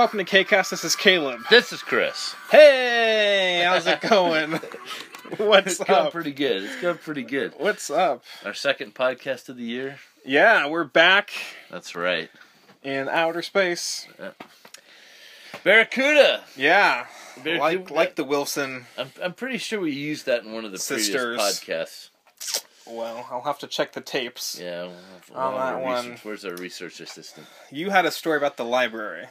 Welcome to KCast. This is Caleb. This is Chris. Hey, how's it going? What's It's going up? pretty good. It's going pretty good. What's up? Our second podcast of the year. Yeah, we're back That's right. in outer space. Barracuda. Yeah, Barracuda. like like the Wilson. I'm, I'm pretty sure we used that in one of the Sisters. previous podcasts. Well, I'll have to check the tapes. Yeah. we'll- we'll On have that our one. research. Where's our research assistant? You had a story about the library.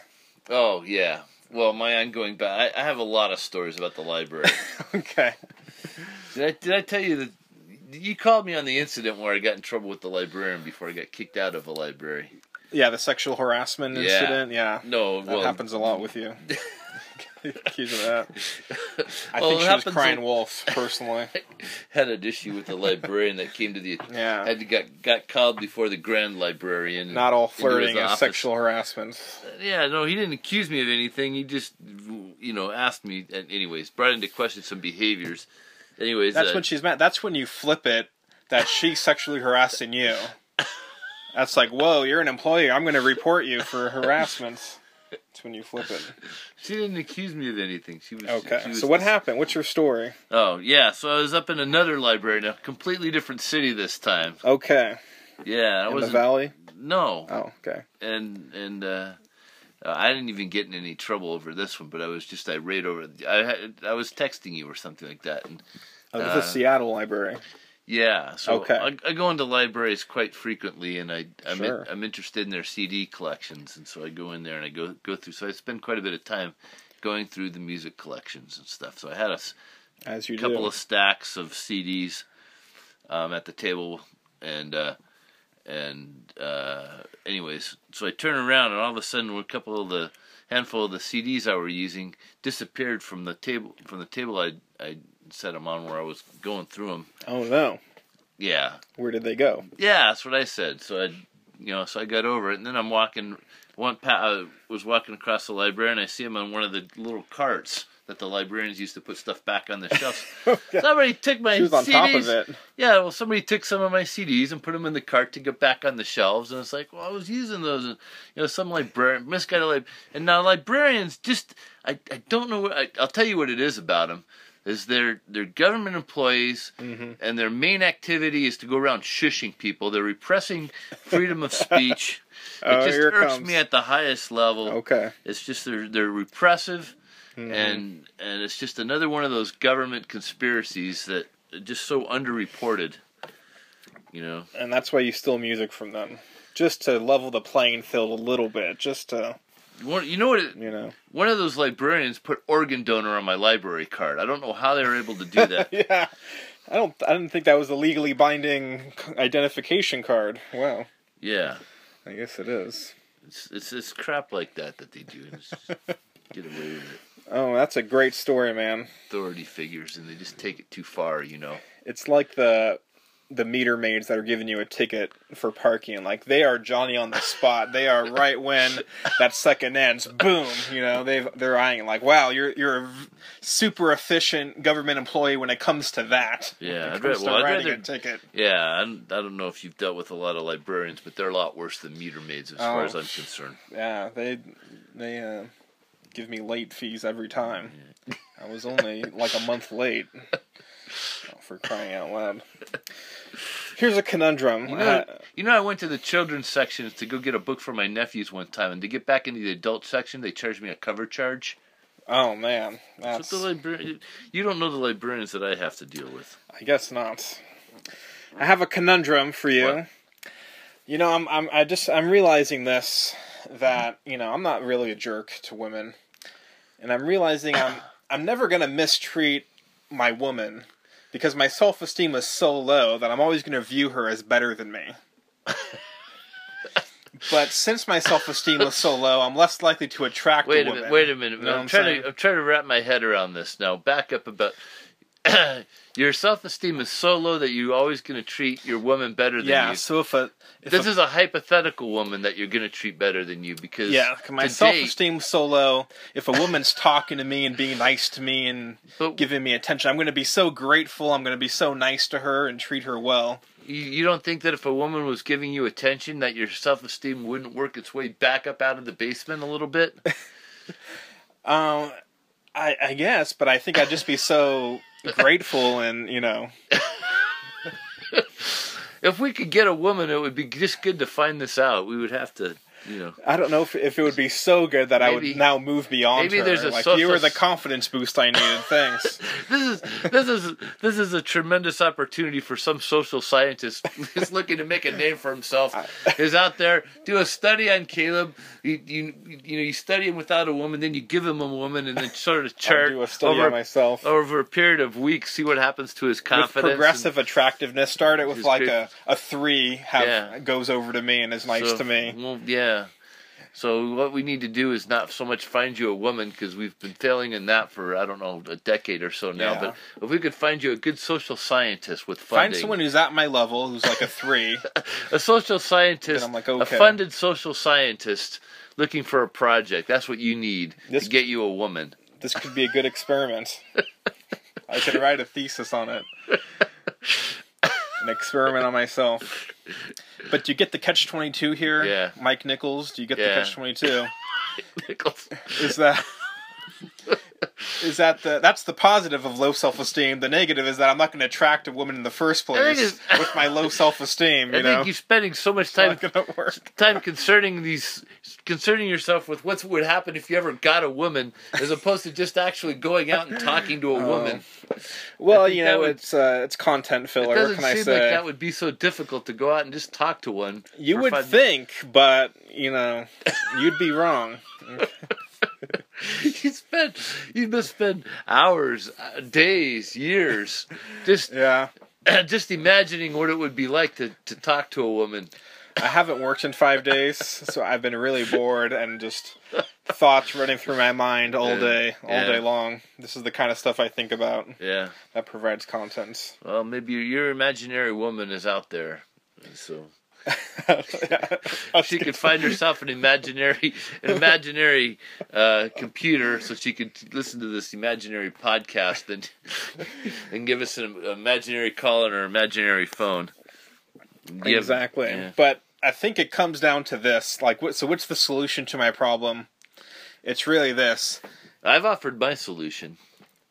Oh yeah. Well, my ongoing back. I, I have a lot of stories about the library. okay. did I did I tell you that? You called me on the incident where I got in trouble with the librarian before I got kicked out of a library. Yeah, the sexual harassment Yeah. incident. Yeah, No, that well, happens a lot with you. Accused of that. I Well, think she was crying wolf personally. had an issue with the librarian that came to the Yeah. had to got got called before the grand librarian. Not all flirting and office. sexual harassment. Yeah, no, he didn't accuse me of anything. He just, you know, asked me. And anyways, brought into question some behaviors. Anyways, That's uh, when she's mad. That's when you flip it that she's sexually harassing you. That's like, whoa, you're an employee. I'm going to report you for harassment. That's when you flip it. she didn't accuse me of anything. She was Okay. she was So what just- happened? What's your story? Oh yeah, so I was up in another library in a completely different city this time. Okay. Yeah, I was In the valley. no, Oh, okay. and and uh, I didn't even get in any trouble over this one, but I was just I irate over. I had, I was texting you or something like that, and Oh, this Uh, is Seattle Library. Yeah, so Okay. I, I go into libraries quite frequently, and I I'm, Sure. in, I'm interested in their CD collections, and so I go in there and I go go through. So I spend quite a bit of time going through the music collections and stuff. So I had a As you a couple do. of stacks of CDs um, at the table, and uh, and uh, anyways, so I turn around, and all of a sudden, a couple of the handful of the CDs I were using disappeared from the table from the table I I set them on where I was going through them. oh no. Yeah, Where did they go? yeah, that's what I said. So I, you know, so I got over it, and then I'm walking. One pa- I was walking across the library, and I see him on one of the little carts that the librarians used to put stuff back on the shelves. Somebody took my She was on CDs. top of it. Yeah, well, somebody took some of my CDs and put them in the cart to get back on the shelves, and it's like, well, I was using those, and you know, some librarian misguided lib, and now librarians just, I, I don't know, what, I, I'll tell you what it is about them, is they're they're government employees, Mm-hmm. and their main activity is to go around shushing people. They're repressing freedom of speech. It Oh, just it irks comes. me at the highest level. Okay. It's just they're they're repressive, Mhm. and and it's just another one of those government conspiracies that just so underreported. You know, And that's why you steal music from them. Just to level the playing field a little bit. Just to, you know what? It, you know. one of those librarians put organ donor on my library card. I don't know how they were able to do that. yeah. I don't. I didn't think that was a legally binding identification card. Wow. yeah, I guess it is. it's it's it's crap like that that they do. Just get away with it. Oh, that's a great story, man. Authority figures, and they just take it too far. You know. It's like the the meter maids that are giving you a ticket for parking. Like they are Johnny on the spot. they are right when that second ends. Boom. You know they've they're eyeing like, wow, you're you're a super efficient government employee when it comes to that. Yeah, I'd comes ra- well, I'd rather- a ticket. Yeah, I don't, I don't know if you've dealt with a lot of librarians, but they're a lot worse than meter maids as far Oh. as I'm concerned. Yeah, they they uh, give me late fees every time. I was only like a month late. For crying out loud. Here's a conundrum. You know, Uh, you know, I went to the children's section to go get a book for my nephews one time, and to get back into the adult section, they charged me a cover charge. oh man, That's that's what the You don't know the librarians that I have to deal with. I guess not. I have a conundrum for you. What? You know, I'm I'm I just I'm realizing this that you know I'm not really a jerk to women, and I'm realizing I'm I'm never gonna mistreat my woman because my self esteem is so low that I'm always gonna view her as better than me. but since my self esteem is so low, I'm less likely to attract Wait a a woman. minute. Wait a minute. You know I'm, I'm trying saying? to. I'm trying to wrap my head around this now. Back up about. your self-esteem is so low that you're always going to treat your woman better than Yeah. you. Yeah. So if a if This a, is a hypothetical woman that you're going to treat better than you because Yeah, my self date- esteem's so low. If a woman's talking to me and being nice to me and But giving me attention, I'm going to be so grateful. I'm going to be so nice to her and treat her well. you, you don't think that if a woman was giving you attention, that your self-esteem wouldn't work its way back up out of the basement a little bit? Um, I, I guess, but I think I'd just be so grateful and you know. If we could get a woman, it would be just good to find this out. We would have to, know. I don't know if, if it would be so good that I would now move beyond maybe her. there's a like social you were the confidence boost I needed. Thanks. This is this is this is a tremendous opportunity for some social scientist who's looking to make a name for himself. Is out there do a study on Caleb. You, you you know you study him without a woman, then you give him a woman, and then sort of chart do a study over myself. over a period of weeks, see what happens to his With confidence. progressive attractiveness, start it with like a, a three, have Yeah. goes over to me and is nice so- to me. Well, yeah. So what we need to do is not so much find you a woman because we've been failing in that for I don't know a decade or so now. Yeah. But if we could find you a good social scientist with Find someone who's at my level, who's like a three. a social scientist, I'm like, a funded social scientist looking for a project. That's what you need This- to get you a woman. this could be a good experiment. I could write a thesis on it. An experiment on myself. But do you get the catch twenty two here? Yeah. Mike Nichols, do you get Yeah. the catch twenty two? Nichols. Is that is that the that's the positive of low self esteem. The negative is that I'm not going to attract a woman in the first place with my low self esteem. I You think know, you're spending so much time not going to work. time concerning these concerning yourself with what would happen if you ever got a woman as opposed to just actually going out and talking to a Oh, woman Well, you know, would- it's uh, it's content filler. What doesn't can I seem say? like that would be so difficult to go out and just talk to one you would think, but you know, you'd be wrong. you spend you must spend hours uh, days years just Yeah. just imagining what it would be like to, to talk to a woman I haven't worked in five days, so I've been really bored and just thoughts running through my mind all day, all Yeah. day long. This is the kind of stuff I think about yeah that provides content. well maybe your, your imaginary woman is out there so she could find herself an imaginary an imaginary uh, computer so she could listen to this imaginary podcast and and give us an imaginary call on her imaginary phone have- exactly. yeah. But I think it comes down to this. Like, what? So, what's the solution to my problem? It's really this: I've offered my solution.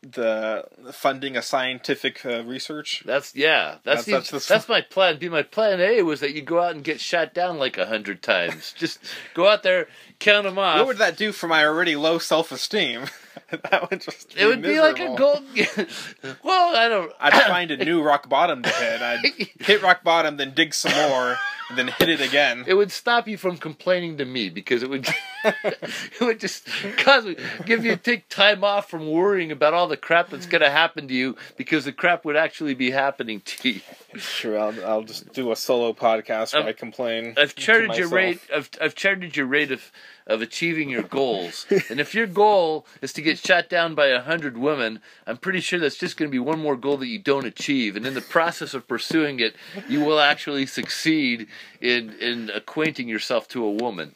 The funding a scientific uh, research. That's yeah. That's That's- the- that's that's, my plan. Be My plan A was that you go out and get shot down like a hundred times. Just go out there, count them off. What would that do for my already low self esteem? that would just. it would be like a gold. well, I don't. I'd find a new rock bottom to hit. I'd hit rock bottom, then dig some more, and then hit it again. it would stop you from complaining to me because it would it would just cause give you take time off from worrying about all the crap that's going to happen to you because the crap would actually be happening to you. Sure, I'll, I'll just do a solo podcast where Um, I complain. I've charted your rate. I've, I've charted your rate of of achieving your goals. and if your goal is to get shot down by a hundred women, I'm pretty sure that's just going to be one more goal that you don't achieve. And in the process of pursuing it, you will actually succeed in in acquainting yourself to a woman.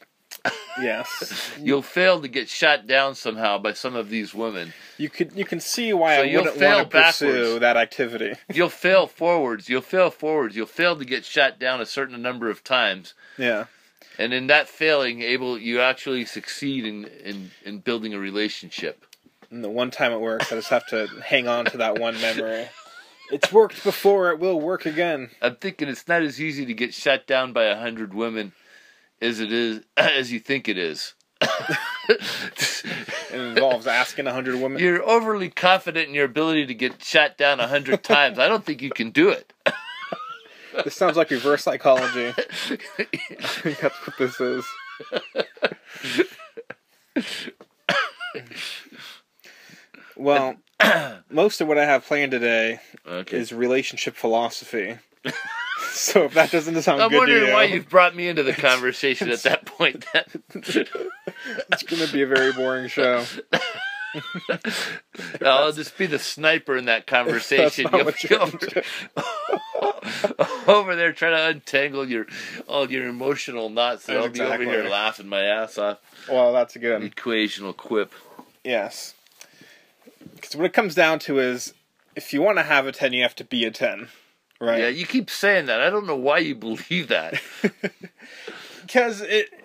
Yes, You'll fail to get shot down somehow by some of these women. you could. You can see why So I wouldn't fail want to pursue that activity. You'll fail forwards. You'll fail forwards. You'll fail to get shot down a certain number of times. Yeah, and in that failing able you actually succeed in in, in building a relationship and the one time it works, I just have to hang on to that one memory. It's worked before; it will work again. i'm thinking it's not as easy to get shut down by a hundred women as it is as you think it is It involves asking a hundred women. you're overly confident in your ability to get shot down a hundred times i don't think you can do it This sounds like reverse psychology. I think that's what this is. Well, most of what I have planned today okay is relationship philosophy. so if that doesn't sound i'm good to wondering you, why you've brought me into the conversation at that point then. it's going to be a very boring show. I'll just be the sniper in that conversation. You'll what be you're over, over there trying to untangle your all your emotional knots. And I'll be over here laughing my ass off. Well, that's a good. Equational quip. Yes. Because what it comes down to is, if you want to have a ten, you have to be a ten, right? Yeah, you keep saying that. I don't know why you believe that. because it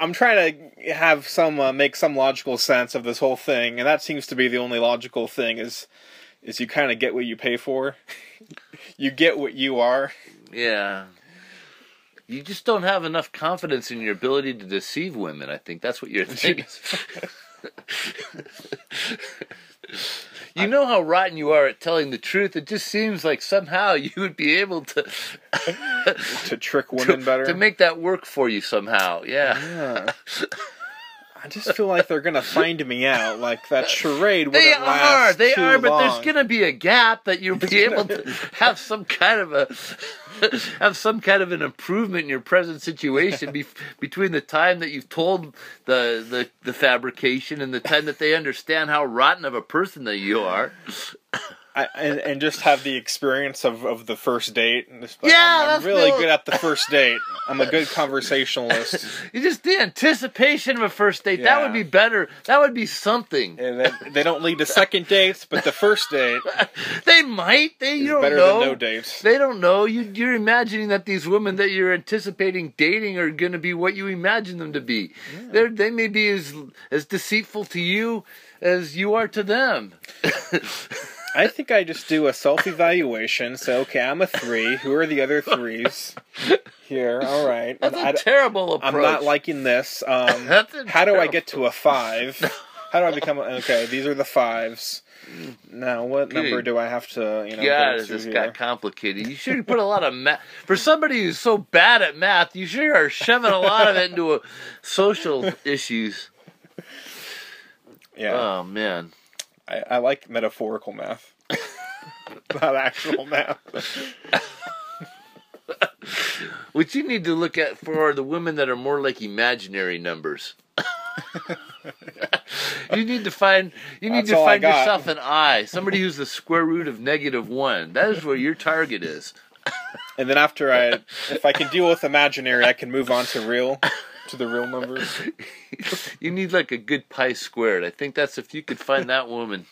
I'm trying to have some uh, make some logical sense of this whole thing, and that seems to be the only logical thing is is you kind of get what you pay for. you get what you are. Yeah. You just don't have enough confidence in your ability to deceive women. I think that's what you're thinking. you know how rotten you are at telling the truth. It just seems like somehow you would be able to to trick women to, better. to make that work for you somehow. Yeah. Yeah. I just feel like they're gonna find me out, like that charade They wouldn't last are, they too are, but long. there's gonna be a gap that you'll be able to have some kind of a have some kind of an improvement in your present situation be, between the time that you've told the, the the fabrication and the time that they understand how rotten of a person that you are. I, and, and just have the experience of, of the first date. And just, like, Yeah, I'm, I'm really good at the first date. I'm a good conversationalist. You just the anticipation of a first date that would be better. That would be something. And then they don't lead to second dates, but the first date They might. They you don't better know. than no dates. They don't know. You, you're imagining that these women that you're anticipating dating are going to be what you imagine them to be. They're, they may be as as deceitful to you as you are to them. I think I just do a self evaluation. So, okay, I'm a three. Who are the other threes? Here, all right. That's I, a terrible approach. I'm not liking this. Um, That's how do I get to a five? How do I become? A, okay, these are the fives. Now, what number do I have to? You know, God, this here? got complicated. You sure put a lot of math for somebody who's so bad at math. You sure are shoving a lot of it into a social issues. Yeah, Oh man, I, I like metaphorical math, not actual math. what you need to look at for the women that are more like imaginary numbers. you need to find you need That's to all I find got. yourself an I, somebody who's the square root of negative one. That is where your target is. And then after I, if I can deal with imaginary, I can move on to real, to the real numbers. You need like a good pi squared. I think that's if you could find that woman.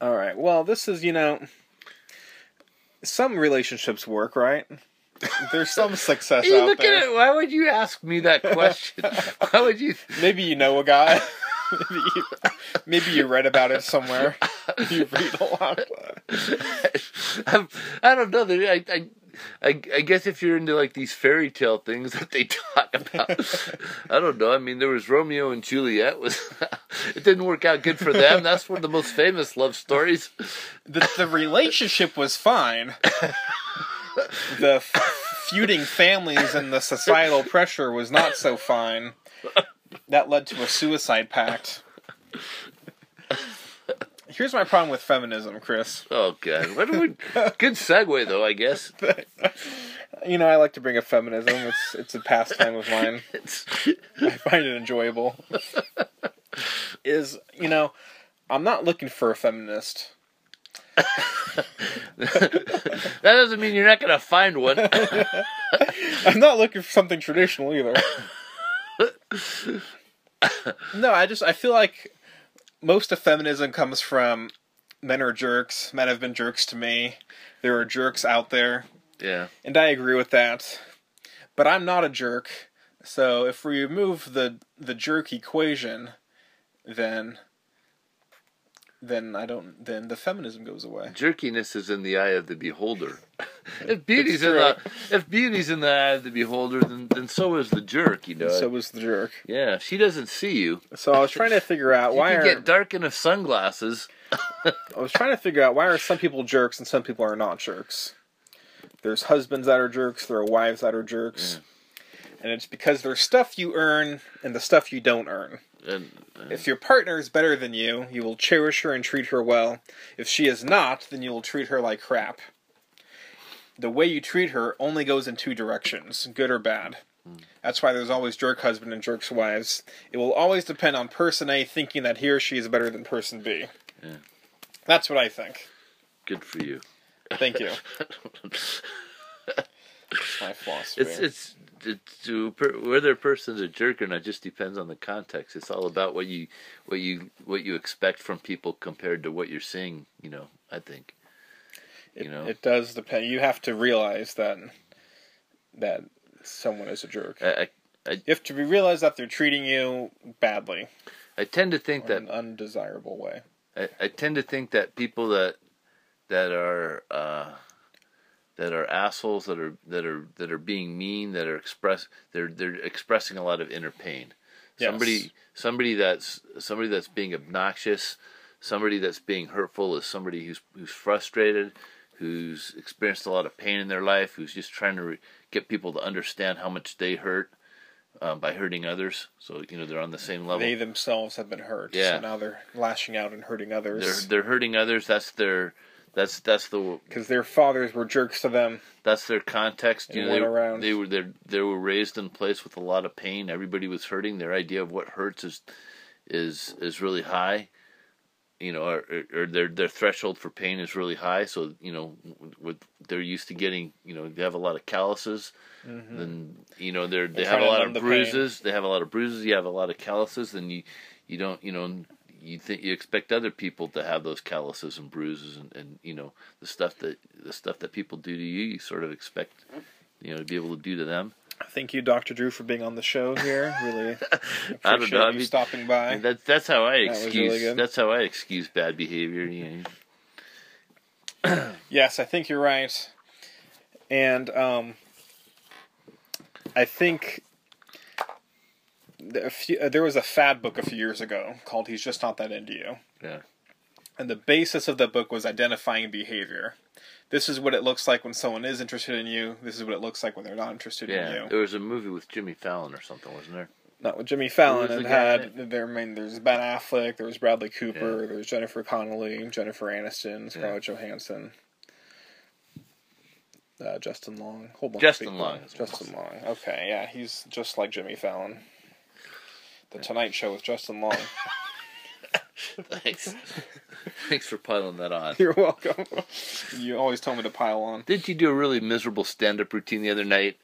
All right. Well, this is you know, some relationships work, right? There's some success Hey, out look there. at it. Why would you ask me that question? Why would you? Maybe you know a guy. maybe, you, maybe you read about it somewhere. You read a lot. I'm, I don't know. I, I, I, I guess if you're into like these fairy tale things that they talk about, I don't know. I mean, there was Romeo and Juliet. Was it didn't work out good for them? That's one of the most famous love stories. The, the relationship was fine. The feuding families and the societal pressure was not so fine. That led to a suicide pact. Here's my problem with feminism, Chris. Oh God! What we? Good segue though, I guess. You know, I like to bring up feminism. It's it's a pastime of mine. I find it enjoyable. Is you know, I'm not looking for a feminist. that doesn't mean you're not going to find one. I'm not looking for something traditional either. no, I just I feel like most of feminism comes from men are jerks. Men have been jerks to me. There are jerks out there, yeah. and I agree with that. But I'm not a jerk. So if we remove the the jerk equation, then then I don't then the feminism goes away. Jerkiness is in the eye of the beholder. if beauty's in the if beauty's in the eye of the beholder, then then so is the jerk. You know. So was the jerk. yeah, she doesn't see you. So I was trying to figure out You why can are get dark in enough sunglasses. I was trying to figure out why are some people jerks and some people are not jerks. There's husbands that are jerks, there are wives that are jerks. And it's because there's stuff you earn and the stuff you don't earn. And, If your partner is better than you, you will cherish her and treat her well. If she is not, then you will treat her like crap. The way you treat her only goes in two directions, good or bad. That's why there's always jerk husband and jerks wives. It will always depend on person A thinking that he or she is better than person B. Yeah. That's what I think. good for you. Thank you. That's my philosophy. It's it's to per, whether a person's a jerk or not just depends on the context. It's all about what you what you what you expect from people compared to what you're seeing. You know, I think. It, you know. it does depend. You have to realize that that someone is a jerk. I, I you have to realize that they're treating you badly, I tend to think in that an undesirable way. I, I tend to think that people that that are uh, that are assholes that are that are that are being mean that are express they're they're expressing a lot of inner pain. Yes. Somebody somebody that's somebody that's being obnoxious, somebody that's being hurtful is somebody who's who's frustrated, who's experienced a lot of pain in their life, who's just trying to re- get people to understand how much they hurt um, by hurting others. So you know they're on the same level. They themselves have been hurt, Yeah. so now they're lashing out and hurting they're others they're hurting others. That's their that's that's the because their fathers were jerks to them. that's their context. You know, they, around. they were they they were raised in a place with a lot of pain. Everybody was hurting. Their idea of what hurts is is is really high. You know, or, or their their threshold for pain is really high. So you know, with they're used to getting you know they have a lot of calluses. Mm-hmm. Then you know they're they They're have a lot of the bruises. They have a lot of bruises. You have a lot of calluses. Then you you don't you know you think you expect other people to have those calluses and bruises and, and you know the stuff that the stuff that people do to you you sort of expect you know to be able to do to them Thank you, Dr. Drew, for being on the show here. Really appreciate I don't know, I you stopping by. That's that's how I excuse really that's how I excuse bad behavior you know. Yes, I think you're right. And um, I think few, uh, there was a fad book a few years ago called "He's Just Not That Into You." Yeah. And the basis of the book was identifying behavior. This is what it looks like when someone is interested in you. This is what it looks like when they're not interested yeah in you. there was a movie with Jimmy Fallon or something wasn't there Not with Jimmy Fallon. It the had there. I mean, there's Ben Affleck. There was Bradley Cooper. Yeah. There was Jennifer Connelly, Jennifer Aniston, Scarlett Johansson, uh, Justin Long. Whole bunch Justin. Long Justin Long. Okay, yeah, he's just like Jimmy Fallon. The Tonight Show with Justin Long. thanks thanks for piling that on You're welcome. You always tell me to pile on. did you do a really miserable stand-up routine the other night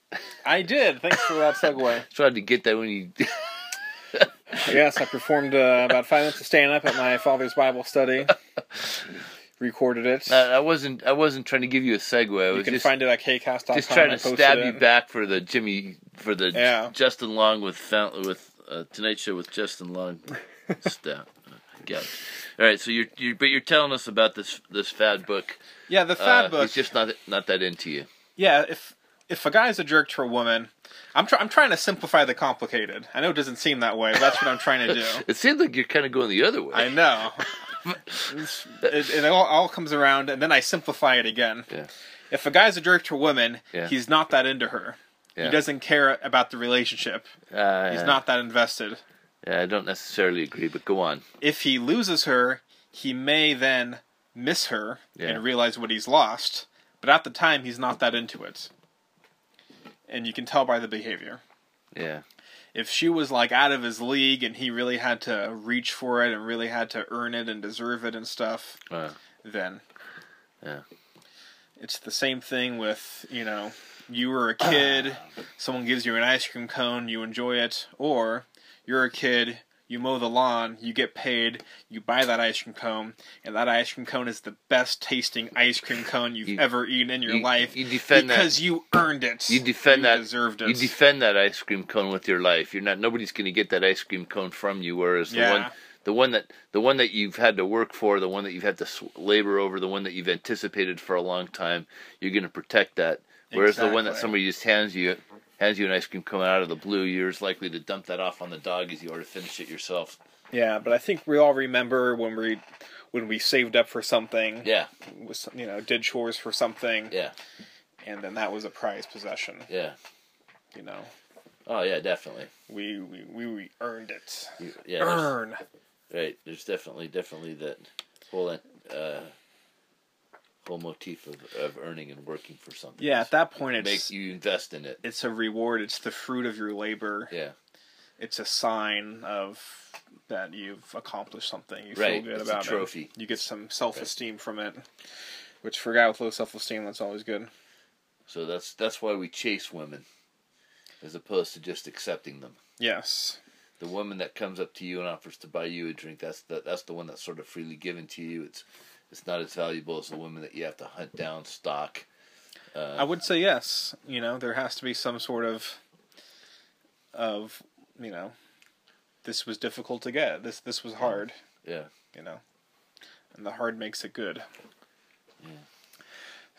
I did. Thanks for that segue. tried to get that when you Yes, I performed uh, about five minutes of stand up at my father's Bible study. Recorded it. I I wasn't I wasn't trying to give you a segue I you was can just find it at kcast.com. just trying to posted stab it. you back for the Jimmy for the Yeah. Justin Long with with uh, Tonight Show with Justin Long stab. Yeah. All right, so you're, you're but you're telling us about this this fad book. Yeah, the fad Uh, book. He's just not not that into you. Yeah, if if a guy's a jerk to a woman, I'm try- I'm trying to simplify the complicated. I know it doesn't seem that way, but that's what I'm trying to do. It seems like you're kind of going the other way. I know. It, it all, all comes around, and then I simplify it again. Yeah. If a guy's a jerk to a woman, Yeah. he's not that into her. Yeah. He doesn't care about the relationship. Uh, He's not that invested. Yeah, I don't necessarily agree, but go on. If he loses her, he may then miss her Yeah. and realize what he's lost. But at the time, he's not that into it. And you can tell by the behavior. Yeah, if she was like out of his league and he really had to reach for it and really had to earn it and deserve it and stuff, uh, then Yeah. it's the same thing with you know you were a kid, someone gives you an ice cream cone, you enjoy it, or you're a kid. You mow the lawn, you get paid, you buy that ice cream cone, and that ice cream cone is the best tasting ice cream cone you've You- ever eaten in your you- life you defend that- because you earned it. you defend that. deserved it. You defend that ice cream cone with your life. You're not. Nobody's going to get that ice cream cone from you. Whereas the one, the one that, the one that you've had to work for, the one that you've had to labor over, the one that you've anticipated for a long time, you're going to protect that. Whereas the one that somebody just hands you, hands you an ice cream coming out of the blue, you're as likely to dump that off on the dog as you are to finish it yourself. Yeah, but I think we all remember when we when we saved up for something, Yeah, was you know did chores for something, yeah, and then that was a prized possession. yeah. You know, Oh yeah, definitely. we we, we, we earned it. You- Yeah, there's- Earn. Right. There's definitely definitely that whole uh, whole motif of, of earning and working for something. Yeah, at that point, it makes you invest in it. it's a reward. It's the fruit of your labor. Yeah. It's a sign of that you've accomplished something. You Right, feel good it's a about trophy. it. You get some self esteem from it. Which for a guy with low self esteem, that's always good. So that's that's why we chase women, as opposed to just accepting them. Yes. The woman that comes up to you and offers to buy you a drink, that's the that's the one that's sort of freely given to you. It's it's not as valuable as the woman that you have to hunt down, stalk. Uh, I would say yes. You know, there has to be some sort of of you know this was difficult to get. This this was hard. Yeah. You know, and the hard makes it good.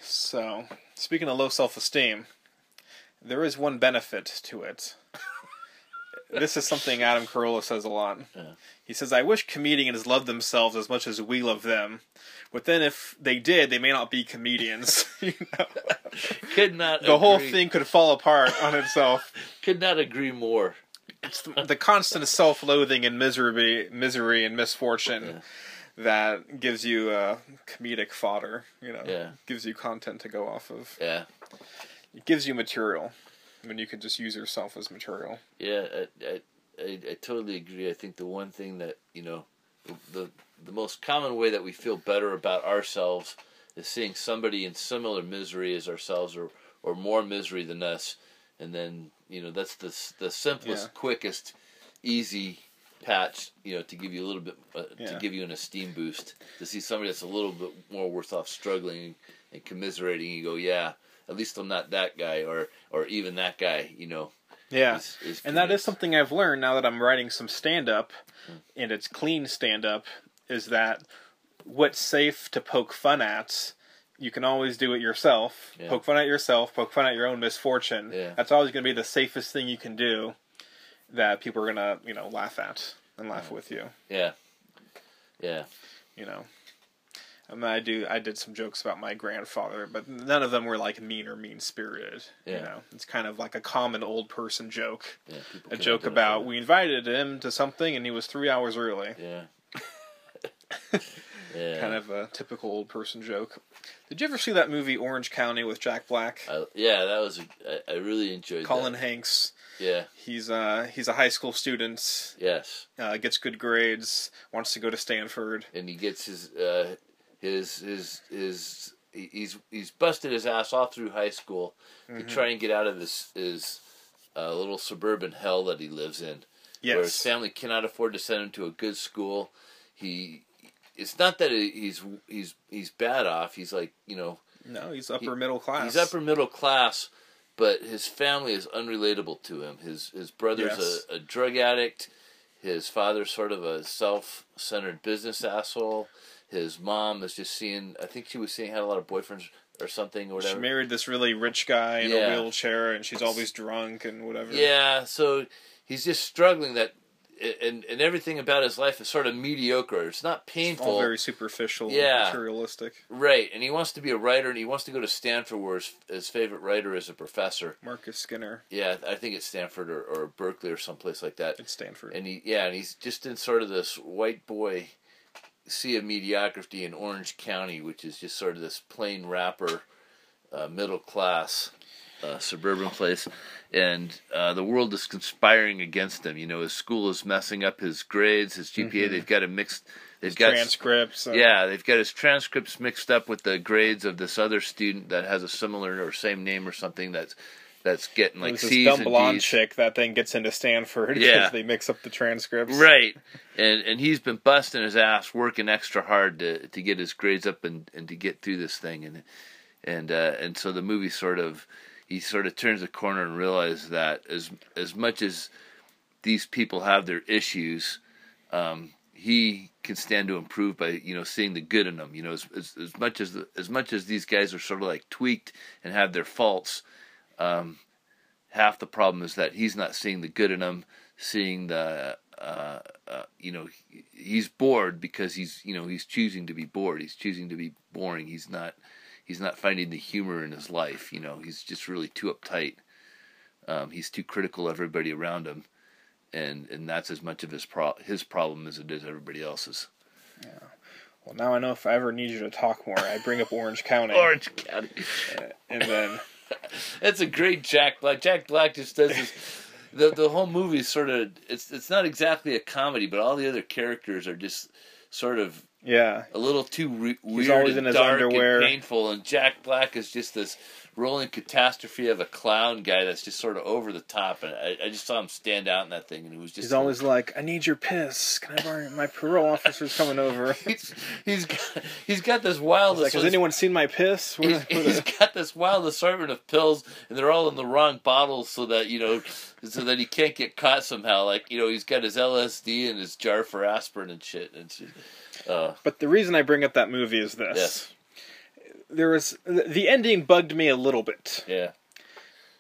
So, speaking of low self esteem, there is one benefit to it. this is something Adam Carolla says a lot. Yeah. He says, I wish comedians loved themselves as much as we love them. But then if they did, they may not be comedians. you know? Could not. The whole thing could fall apart on itself. Could not agree more. It's the, the constant self loathing and misery, misery and misfortune that gives you uh, comedic fodder. You know, Yeah. gives you content to go off of. Yeah. It gives you material when you can just use yourself as material. Yeah, I, I, I, I totally agree. I think the one thing that you know, the the most common way that we feel better about ourselves is seeing somebody in similar misery as ourselves, or or more misery than us, and then you know that's the the simplest, Yeah. quickest, easy patch you know to give you a little bit uh, to give you an esteem boost to see somebody that's a little bit more worse off struggling and commiserating you go yeah at least i'm not that guy or or even that guy you know Yeah. is- is And that is something I've learned now that I'm writing some stand up, and it's clean stand up, is that what's safe to poke fun at, you can always do it yourself. Yeah. Poke fun at yourself, poke fun at your own misfortune. Yeah. That's always going to be the safest thing you can do that people are going to, you know, laugh at and laugh with you, Yeah. Yeah. you know. I mean, I do. I did some jokes about my grandfather, but none of them were like mean or mean spirited. yeah. You know, it's kind of like a common old person joke. Yeah. A joke about we invited him to something and he was three hours early. Yeah. yeah. Kind of a typical old person joke. Did you ever see that movie Orange County with Jack Black? I, yeah, that was. A, I, I really enjoyed Colin that. Hanks. Yeah. He's uh he's a high school student. Yes. Uh, gets good grades. Wants to go to Stanford. And he gets his uh, his his his he's he's busted his ass all through high school Mm-hmm. to try and get out of his his uh, little suburban hell that he lives in. Where his family cannot afford to send him to a good school. He. It's not that he's he's he's bad off. He's like you know No, he's upper middle class. He's upper middle class, but his family is unrelatable to him. His his brother's Yes. a, a drug addict. His father's sort of a self centered business asshole. His mom is just seeing. I think she was seeing had a lot of boyfriends or something or whatever. She married this really rich guy in Yeah. a wheelchair, and she's always drunk and whatever. Yeah, so he's just struggling that. And, and everything about his life is sort of mediocre. It's not painful. all very superficial, Yeah. materialistic. Right, and he wants to be a writer, and he wants to go to Stanford, where his, his favorite writer is a professor. Marcus Skinner Yeah, I think it's Stanford or, or Berkeley or someplace like that. at Stanford. And he, yeah, and he's just in sort of this white boy sea of mediocrity in Orange County, which is just sort of this plain wrapper, uh, middle class, uh, suburban place, and uh, the world is conspiring against him. You know, his school is messing up his grades, his GPA. They've got him mixed. They've got transcripts. and- yeah, they've got his transcripts mixed up with the grades of this other student that has a similar or same name or something that's that's getting like this C's dumb blonde D's. chick that then gets into Stanford Yeah. because they mix up the transcripts. Right. And and he's been busting his ass, working extra hard to to get his grades up and, and to get through this thing and and uh, and so the movie sort of he sort of turns the corner and realizes that as as much as these people have their issues, um, he can stand to improve by you know seeing the good in them. You know, as as, as much as the, as much as these guys are sort of like tweaked and have their faults, um, half the problem is that he's not seeing the good in them, seeing the uh, uh, you know he's bored because he's you know he's choosing to be bored. He's choosing to be boring. He's not he's not finding the humor in his life. You know, he's just really too uptight. Um, he's too critical of everybody around him, and and that's as much of his pro- his problem as it is everybody else's. Yeah. Well, now I know if I ever need you to talk more, I bring up Orange County, Orange County. and then That's a great Jack Black. Jack Black just does this. The the whole movie is sort of it's it's not exactly a comedy, but all the other characters are just sort of yeah, a little too re- weird always and in his dark underwear. and painful. And Jack Black is just this rolling catastrophe of a clown guy that's just sort of over the top, and I, I just saw him stand out in that thing, and it was just He's always like, "I need your piss. Can I borrow my parole officer's coming over?" he's, he's got he's got this wild Like, has anyone seen my piss? He's, he's got this wild assortment of pills, and they're all in the wrong bottles, so that you know, so that he can't get caught somehow. Like you know, he's got his LSD and his jar for aspirin and shit. And uh, But the reason I bring up that movie is this: yes, there was the ending bugged me a little bit. Yeah,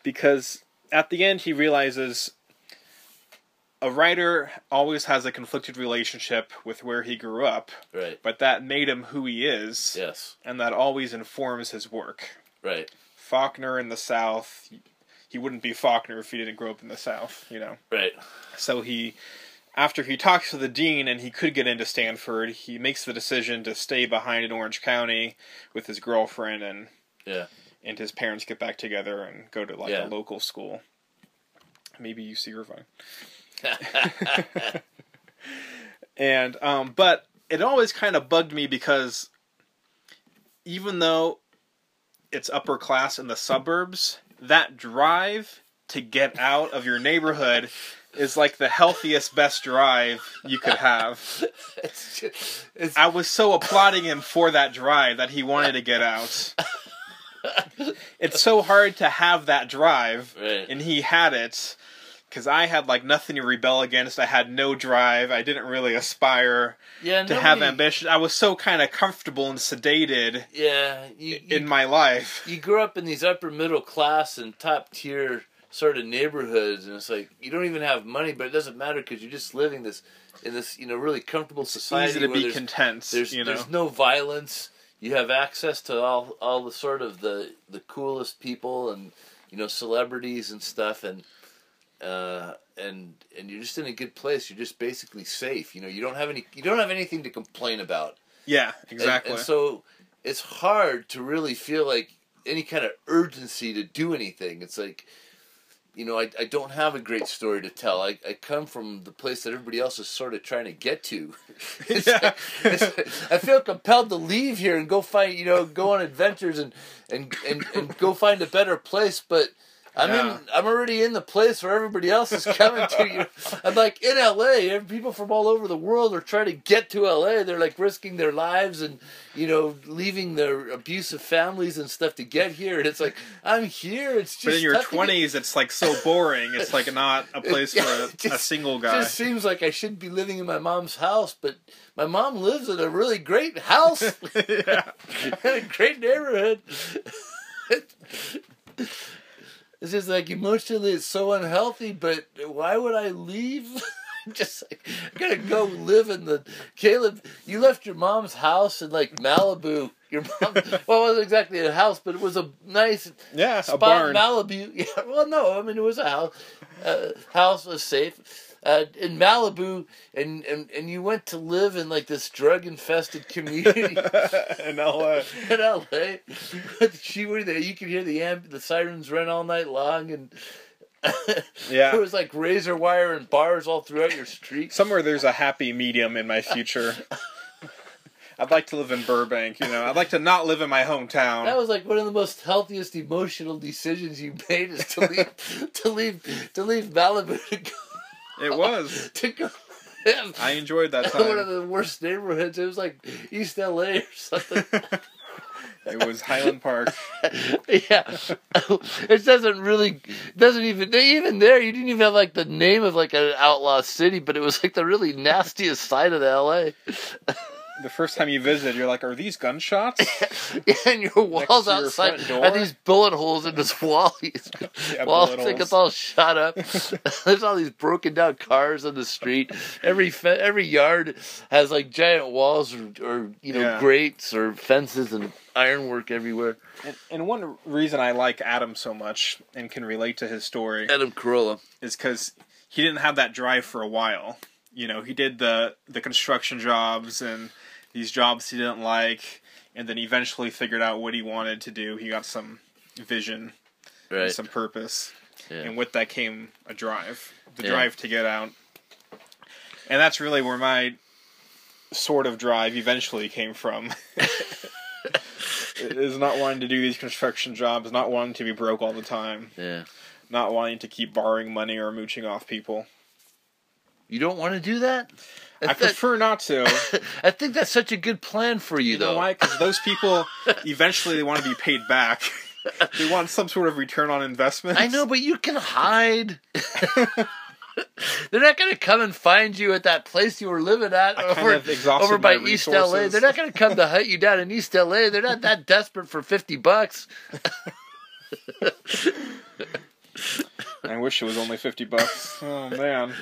because at the end he realizes a writer always has a conflicted relationship with where he grew up, right, but that made him who he is, yes, and that always informs his work. right, Faulkner in the South, he wouldn't be Faulkner if he didn't grow up in the South, you know. right, So he, after he talks to the dean and he could get into Stanford, he makes the decision to stay behind in Orange County with his girlfriend and yeah, and his parents get back together and go to like Yeah. a local school. Maybe UC Irvine. And um, but it always kind of bugged me because even though it's upper class in the suburbs, that drive to get out of your neighborhood is like the healthiest, best drive you could have. it's, just, it's I was so applauding him for that drive that he wanted to get out. it's so hard to have that drive, right, and he had it because I had like nothing to rebel against. I had no drive. I didn't really aspire yeah, to have ambition. I was so kind of comfortable and sedated Yeah, you, you in my life. you grew up in these upper middle class and top tier sort of neighborhoods, and it's like you don't even have money, but it doesn't matter because you're just living this in this you know really comfortable society Easy to be there's, content. there's you know, there's no violence. You have access to all all the sort of the the coolest people and you know celebrities and stuff and. Uh, and and you're just in a good place. You're just basically safe. You know, you don't have any. You don't have anything to complain about. yeah, And- exactly. And, so it's hard to really feel like any kind of urgency to do anything. It's like, you know, I, I don't have a great story to tell. I, I come from the place that everybody else is sort of trying to get to. Yeah. like- I feel compelled to leave here and go find, you know, go on adventures and, and, and, and go find a better place. But I'm Yeah. in, I'm already in the place where everybody else is coming to. You, I'm like in LA. People from all over the world are trying to get to LA. They're like risking their lives and you know leaving their abusive families and stuff to get here. And it's like I'm here. It's just but in your twenties, it's like so boring. It's like not a place Yeah, for a, just- a single guy. It just seems like I shouldn't be living in my mom's house, but my mom lives in a really great house, yeah. in a great neighborhood. It's just like emotionally, it's so unhealthy. But why would I leave? just like I gotta go live in the Caleb. You left your mom's house in like Malibu. Your mom, well, it wasn't exactly a house, but it was a nice Yeah, a spot barn. in Malibu. Yeah, well, no, I mean it was a house. Uh, house was safe. Uh, in Malibu, and, and and you went to live in like this drug infested community in LA. in LA. she were there. You could hear the amp, the sirens run all night long, and Yeah. there was like razor wire and bars all throughout your street. Somewhere there's a happy medium in my future. I'd like to live in Burbank, you know. I'd like to not live in my hometown. That was like one of the most healthiest emotional decisions you made is to leave to leave to leave Malibu to go It was. to go live I enjoyed that in one of the worst neighborhoods. It was like East LA or something. it was Highland Park. yeah, it doesn't really doesn't even even there. You didn't even have like the name of like an outlaw city, but it was like the really nastiest side of the LA. The first time you visit, you're like, "Are these gunshots?" And your walls your outside are these bullet holes in this wall. Yeah, wall it's all shot up. There's all these broken down cars on the street. Every fe- every yard has like giant walls or, or you know Yeah. grates or fences and ironwork everywhere. And, and one reason I like Adam so much and can relate to his story Adam Carolla. is because he didn't have that drive for a while. You know, he did the the construction jobs and these jobs he didn't like, and then eventually figured out what he wanted to do. He got some vision, and Right. some purpose, Yeah. and with that came a drive, the Yeah. drive to get out. And that's really where my sort of drive eventually came from. is not wanting to do these construction jobs, not wanting to be broke all the time, Yeah. not wanting to keep borrowing money or mooching off people. You don't want to do that? I That- prefer not to. I think that's such a good plan for you, You though. know why? Because those people eventually they want to be paid back. they want some sort of return on investment. I know, but you can hide. They're not going to come and find you at that place you were living at I over, over by East LA. They're not going to come to hunt you down in East LA. They're not that desperate for 50 bucks. I wish it was only fifty bucks. Oh man.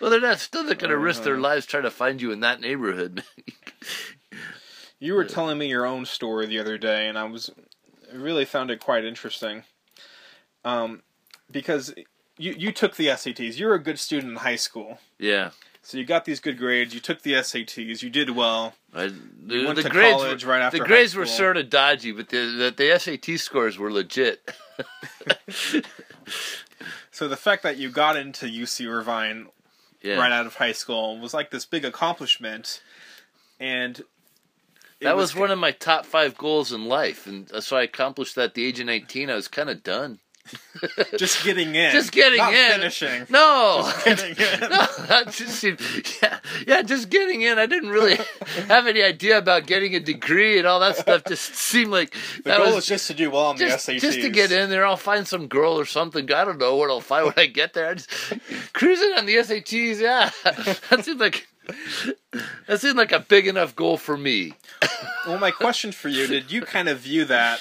Well, they're not still not going to risk their Uh-huh. lives trying to find you in that neighborhood. You were telling me your own story the other day, and I was really found it quite interesting. Um, because you you took the SATs. You're a good student in high school, yeah. so you got these good grades. You took the SATs. You did well. I, the, went the to grades college were, right after the grades were sort of dodgy, but the, the the SAT scores were legit. So the fact that you got into UC Irvine Yeah, right out of high school was like this big accomplishment, and that was, one of my top five goals in life, and so I accomplished that at the age of nineteen. I was kind of done. just getting in, Just getting not in. finishing. No, Just getting in. no, that just seemed, yeah, yeah, just getting in. I didn't really have any idea about getting a degree and all that stuff. Just seemed like The that goal was is just to do well on just, the SATs. just to get in there. I'll find some girl or something. I don't know what I'll find when I get there. I just cruising on the SATs. Yeah, that seemed like that seemed like a big enough goal for me. Well, my question for you: Did you kind of view that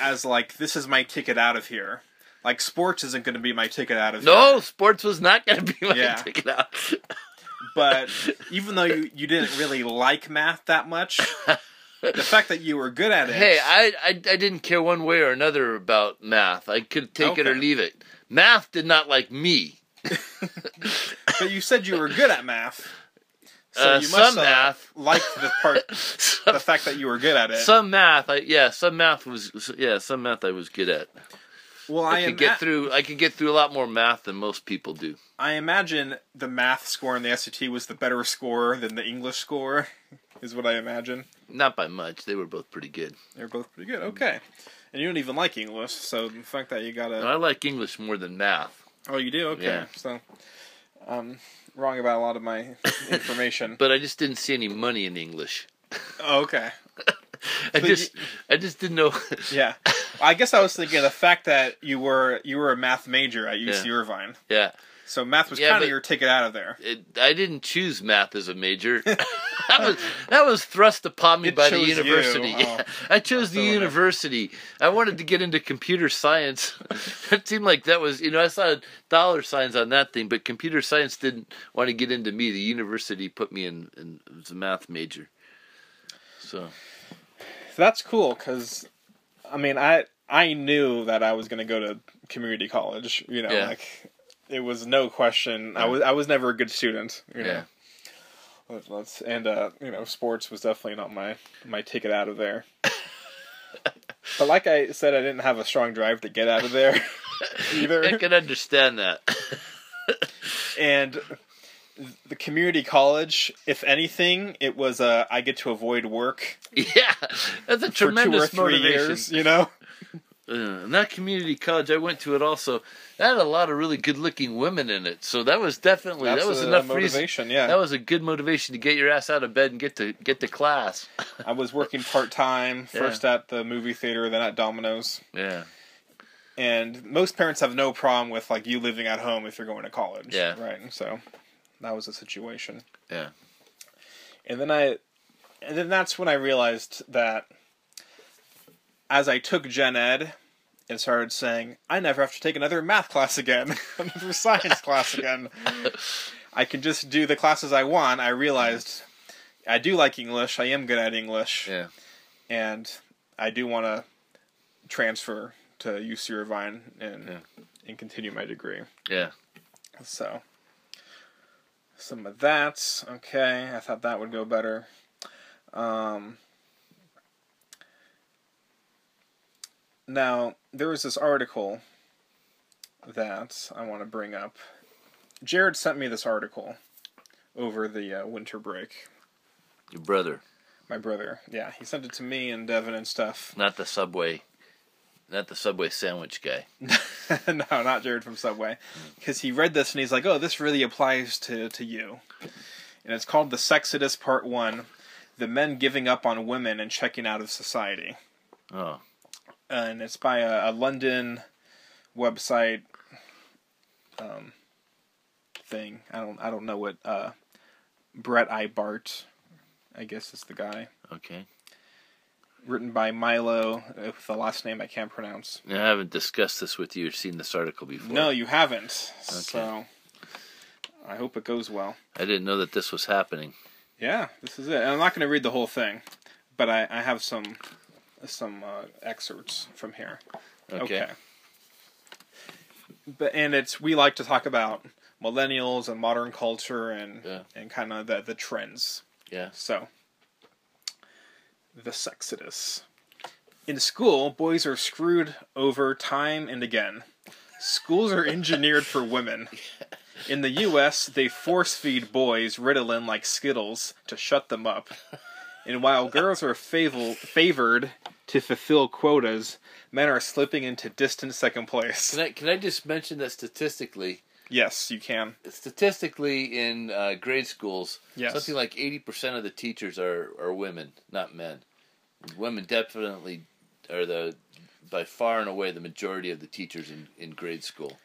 as like this is my ticket out of here? Like sports isn't going to be my ticket out of here. No, sports was not going to be my Yeah. ticket out. But even though you, you didn't really like math that much, the fact that you were good at it. Hey, I, I I didn't care one way or another about math. I could take it or leave it. Math did not like me. but you said you were good at math. So Uh, you some must uh, math. like the part, some, the fact that you were good at it. some math, I yeah, some math was yeah, some math I was good at. well, I, I, could get through. I could get through a lot more math than most people do. I imagine the math score in the SAT was the better score than the English score. Is what I imagine. Not by much. They were both pretty good. They were both pretty good. Okay. And you don't even like English, so the fact that you got a I like English more than math. oh, you do okay. Yeah. So, um, wrong about a lot of my information. But I just didn't see any money in English. oh, okay. I just I just didn't know. Yeah. I guess I was thinking the fact that you were you were a math major at UC Yeah. Irvine, yeah, so math was Yeah, kind of but- your ticket out of there. it, I didn't choose math as a major. that was that was thrust upon me It by the chose you. university. Oh. Yeah, I chose the So, university. I wanted to get into computer science. it seemed like that was you know I saw dollar signs on that thing, but computer science didn't want to get into me. The university put me in, in as a math major. So That's cool because, I mean, I I knew that I was going to go to community college. You know, Yeah. like it was no question. I was I was never a good student. You know? Yeah. Let- Let's and uh, you know, sports was definitely not my my ticket out of there. but like I said, I didn't have a strong drive to get out of there either. I can understand that. and the community college, if anything, it was uh, I get to avoid work yeah, that's a for two or tremendous three motivation. years. You know. Uh, and that community college I went to, it also that had a lot of really good-looking women in it. So that was definitely That's that was a enough reason. motivation. Yeah, That was a good motivation to get your ass out of bed and get to get to class. I was working part time, Yeah. first at the movie theater, then at Domino's. Yeah, And most parents have no problem with like you living at home if you're going to college. Yeah. Right. So that was the situation. Yeah. And then I and then that's when I realized that as I took Gen Ed and started saying, I never have to take another math class again, another science class again. I can just do the classes I want. I realized I do like English. I am good at English. yeah, and I do want to transfer to UC Irvine and Yeah. and continue my degree. yeah. So some of that, okay. I thought that would go better. Um, now there was this article that I want to bring up. Jared sent me this article over the uh, winter break. Your brother. My brother. Yeah, he sent it to me and Devin and stuff. Not the Subway, not the Subway sandwich guy. no, not Jared from Subway, because he read this and he's like, "Oh, this really applies to to you." And it's called "The Sexodus Part One: The Men Giving Up on Women and Checking Out of Society," Oh, and it's by a, a London website um, thing. I don't I don't know what uh, Brett I. Bart, I guess is the guy. okay. Written by Milo, uh, with the last name I can't pronounce. Now, I haven't discussed this with you or seen this article before. No, you haven't. So I hope it goes well. I didn't know that this was happening. Yeah, this is it. And I'm not going to read the whole thing, but I, I have some some uh, excerpts from here. Okay. But and it's we like to talk about millennials and modern culture and Yeah. and kind of the the trends. Yeah. So the sexodus. In school, boys are screwed over time and again. Schools are engineered for women. In the US, they force feed boys Ritalin like Skittles to shut them up. And while girls are favor- favored to fulfill quotas, men are slipping into distant second place. Can I can I just mention that statistically, Yes, you can. statistically in uh, grade schools, Yes. something like eighty percent of the teachers are are women, not men. Women definitely are the by far and away the majority of the teachers in, in grade school.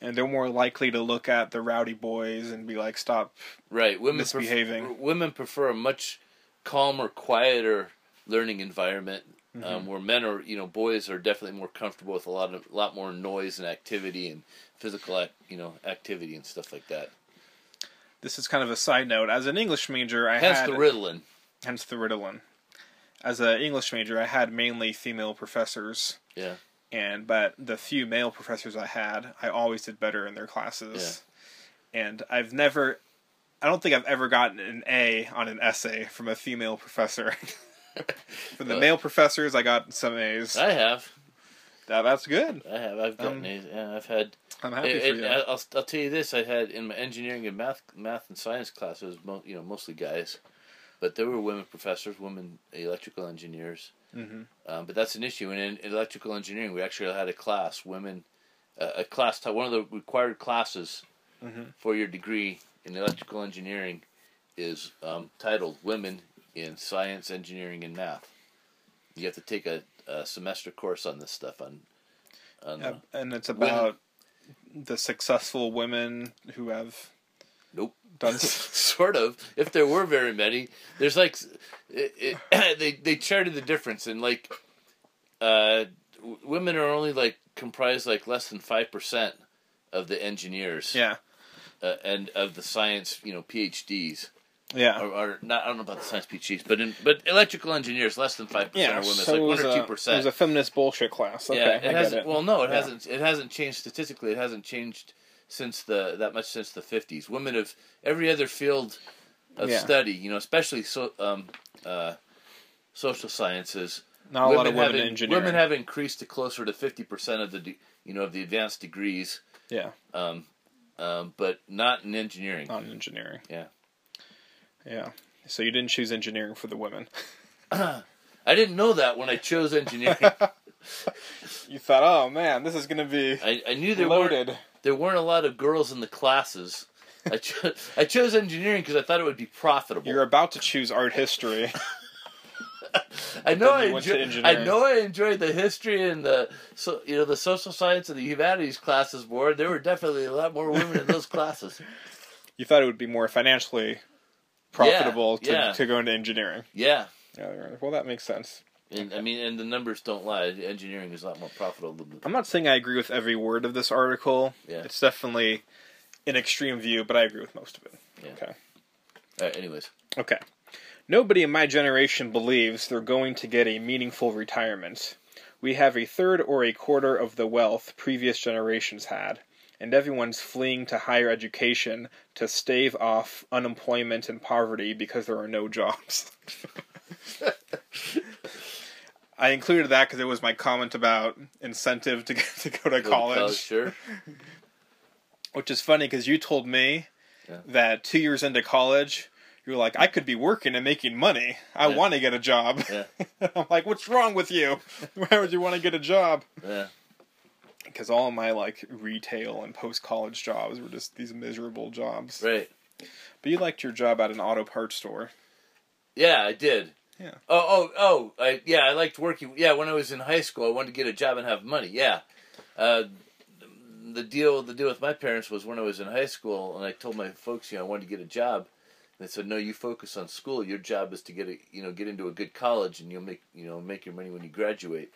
And they're more likely to look at the rowdy boys and be like, stop. Right, women Misbehaving. Prefer, women prefer a much calmer, quieter learning environment. Um, where men are, you know, boys are definitely more comfortable with a lot of, a lot more noise and activity and physical, ac- you know, activity and stuff like that. This is kind of a side note. As an English major, I Hence had. the Ritalin. hence the Ritalin. As an English major, I had mainly female professors. Yeah. and but the few male professors I had, I always did better in their classes. Yeah. And I've never I don't think I've ever gotten an A on an essay from a female professor. from the Uh, male professors, I got some A's. I have. That, that's good. I have. I've gotten Um, A's. Yeah, I've had. I'm happy and- for you. I'll, I'll tell you this: I had in my engineering and math, math and science classes, mo- you know, mostly guys, but there were women professors, women electrical engineers. Mhm. Um, but that's an issue. And in electrical engineering, we actually had a class, women, uh, a class, one of the required classes Mhm. for your degree in electrical engineering is um, titled "Women in Science, Engineering, and Math." You have to take a, a semester course on this stuff on. on Yeah, uh, and it's about the successful women who have Nope. done. sort of. If there were very many, there's like it, it, they they charted the difference and like uh, w- women are only like comprised like less than five percent of the engineers yeah, uh, and of the science you know PhDs yeah, or, or not I don't know about the science PhDs but in but electrical engineers less than five percent yeah. are women it's so like one or two It was a feminist bullshit class. Okay, yeah it hasn't it. well no it Yeah. hasn't it hasn't changed statistically it hasn't changed since the that much since the 50s women of every other field of Yeah. study you know especially so um uh social sciences Not a lot of women have in in- engineering. women have increased to closer to 50% of the de- you know of the advanced degrees yeah, um um but not in engineering not in engineering. Yeah. yeah. So you didn't choose engineering for the women. I didn't know that when I chose engineering You thought, oh man, this is gonna be I, I knew there weren't loaded. there weren't a lot of girls in the classes I, cho- I chose engineering because I thought it would be profitable. You're about to choose art history. I know I you went to enjoy, I know I enjoyed the history and the so you know the social science and the humanities classes more. There were definitely a lot more women in those classes. you thought it would be more financially profitable to, yeah. to go into engineering. Yeah, Yeah, well, that makes sense. and I mean, and the numbers don't lie. Engineering is a lot more profitable. Than, I'm not saying I agree with every word of this article. Yeah. It's definitely an extreme view, but I agree with most of it. Yeah. Okay. All right, anyways, Okay. Nobody in my generation believes they're going to get a meaningful retirement. We have a third or a quarter of the wealth previous generations had, and everyone's fleeing to higher education to stave off unemployment and poverty because there are no jobs. I included that because it was my comment about incentive to, to go to Go to college sure. which is funny because you told me Yeah. that two years into college you're like, I could be working and making money. I Yeah. want to get a job. Yeah. I'm like, what's wrong with you? Why would you want to get a job? Yeah. Because all of my like retail and post college jobs were just these miserable jobs. Right. But you liked your job at an auto parts store. Yeah, I did. Yeah. Oh, oh, oh! I, yeah, I liked working. Yeah, when I was in high school, I wanted to get a job and have money. Yeah. Uh, the deal, the deal with my parents was when I was in high school, and I told my folks, you know, I wanted to get a job. They said, "No, you focus on school. Your job is to get a, you know, get into a good college, and you'll make, you know, make your money when you graduate."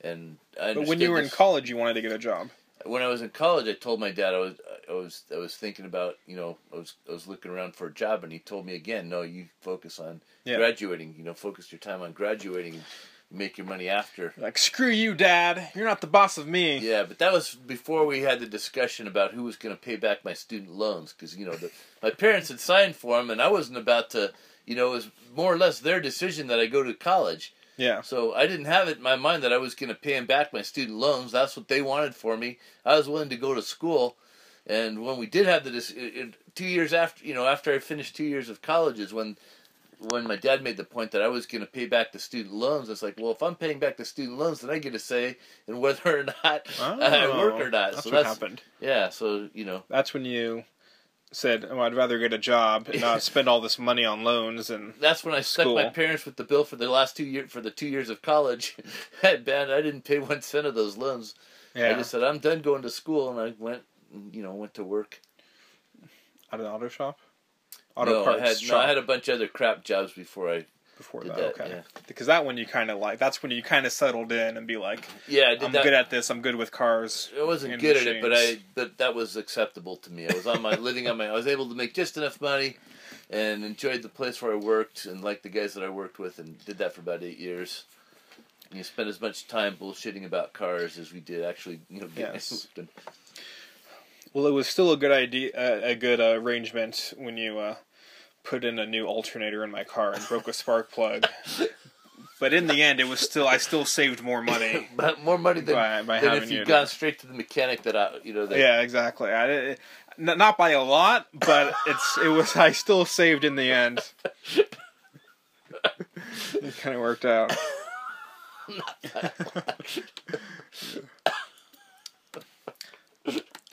And I But when you were in college, you wanted to get a job. when I was in college, I told my dad I was I was I was thinking about you know I was I was looking around for a job, and he told me again, no, you focus on Yeah. graduating. You know, focus your time on graduating, make your money after. Like, screw you, Dad. You're not the boss of me. Yeah, but that was before we had the discussion about who was going to pay back my student loans because you know the, my parents had signed for them, and I wasn't about to. You know, it was more or less their decision that I go to college. Yeah. So I didn't have it in my mind that I was going to pay them back my student loans. That's what they wanted for me. I was willing to go to school, and when we did have the dis- it, it, two years after, you know, after I finished two years of college, is when when my dad made the point that I was going to pay back the student loans. It's like, well, if I'm paying back the student loans, then I get a say in whether or not I oh, work or not. Oh, That's so what that's happened. yeah. So you know, That's when you said, oh, I'd rather get a job and not spend all this money on loans. And that's when I stuck my parents with the bill for the last two year for the two years of college. Bad, I didn't pay one cent of those loans. Yeah. I just said I'm done going to school, and I went, you know, went to work. at an auto shop. Auto no, parts I had shop no, I had a bunch of other crap jobs before I. before did that. okay, yeah. because that one you kind of like. That's when you kind of settled in and be like, Yeah, I that. good at this. I'm good with cars. I wasn't good at it, but I but that was acceptable to me. I was on my living on my. I was able to make just enough money, and enjoyed the place where I worked, and liked the guys that I worked with, and did that for about eight years. And you spent as much time bullshitting about cars as we did actually, you know. Getting Yes. and- Well, it was still a good idea, uh, a good uh, arrangement when you uh, put in a new alternator in my car and broke a spark plug. But in the end, it was still I still saved more money But more money than, by, by than if you. you'd gone straight to the mechanic that I, you know, that Yeah, exactly. I, it, n- not by a lot, but it's it was I still saved in the end. it kind of worked out.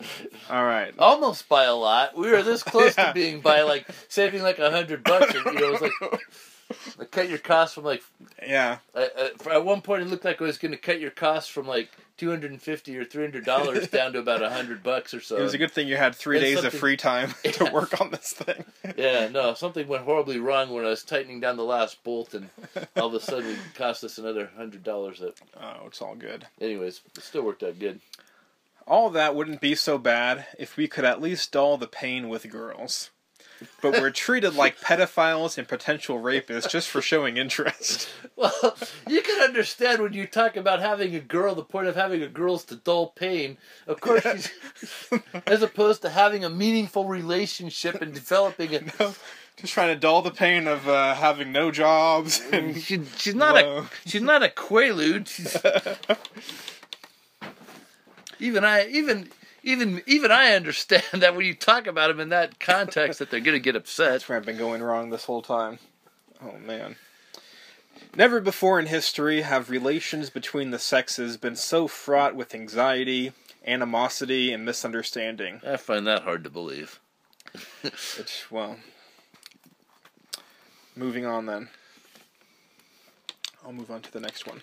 All right. almost by a lot. We were this close Yeah. to being by like saving like a hundred bucks. Or, you know, it was like, like cut your costs from like Yeah. uh, uh, for, at one point it looked like it was going to cut your costs from like two hundred and fifty or three hundred dollars down to about a hundred bucks or so. It was a good thing you had three It's days of free time to work on this thing. Yeah, no, something went horribly wrong when I was tightening down the last bolt, and all of a sudden it cost us another hundred dollars. That, Oh, it's all good. anyways, it still worked out good. All that wouldn't be so bad if we could at least dull the pain with girls. But we're treated like pedophiles and potential rapists just for showing interest. Well, you can understand when you talk about having a girl, the point of having a girl is to dull pain. Of course, she's, as opposed to having a meaningful relationship and developing it. just trying to dull the pain of uh, having no jobs and She, she's not Whoa. a she's not a quaalude. She's, even I even even even I understand that when you talk about them in that context, that they're going to get upset. That's where I've been going wrong this whole time. Oh man. Never before in history have relations between the sexes been so fraught with anxiety, animosity, and misunderstanding. I find that hard to believe. It's, well. Moving on then. I'll move on to the next one.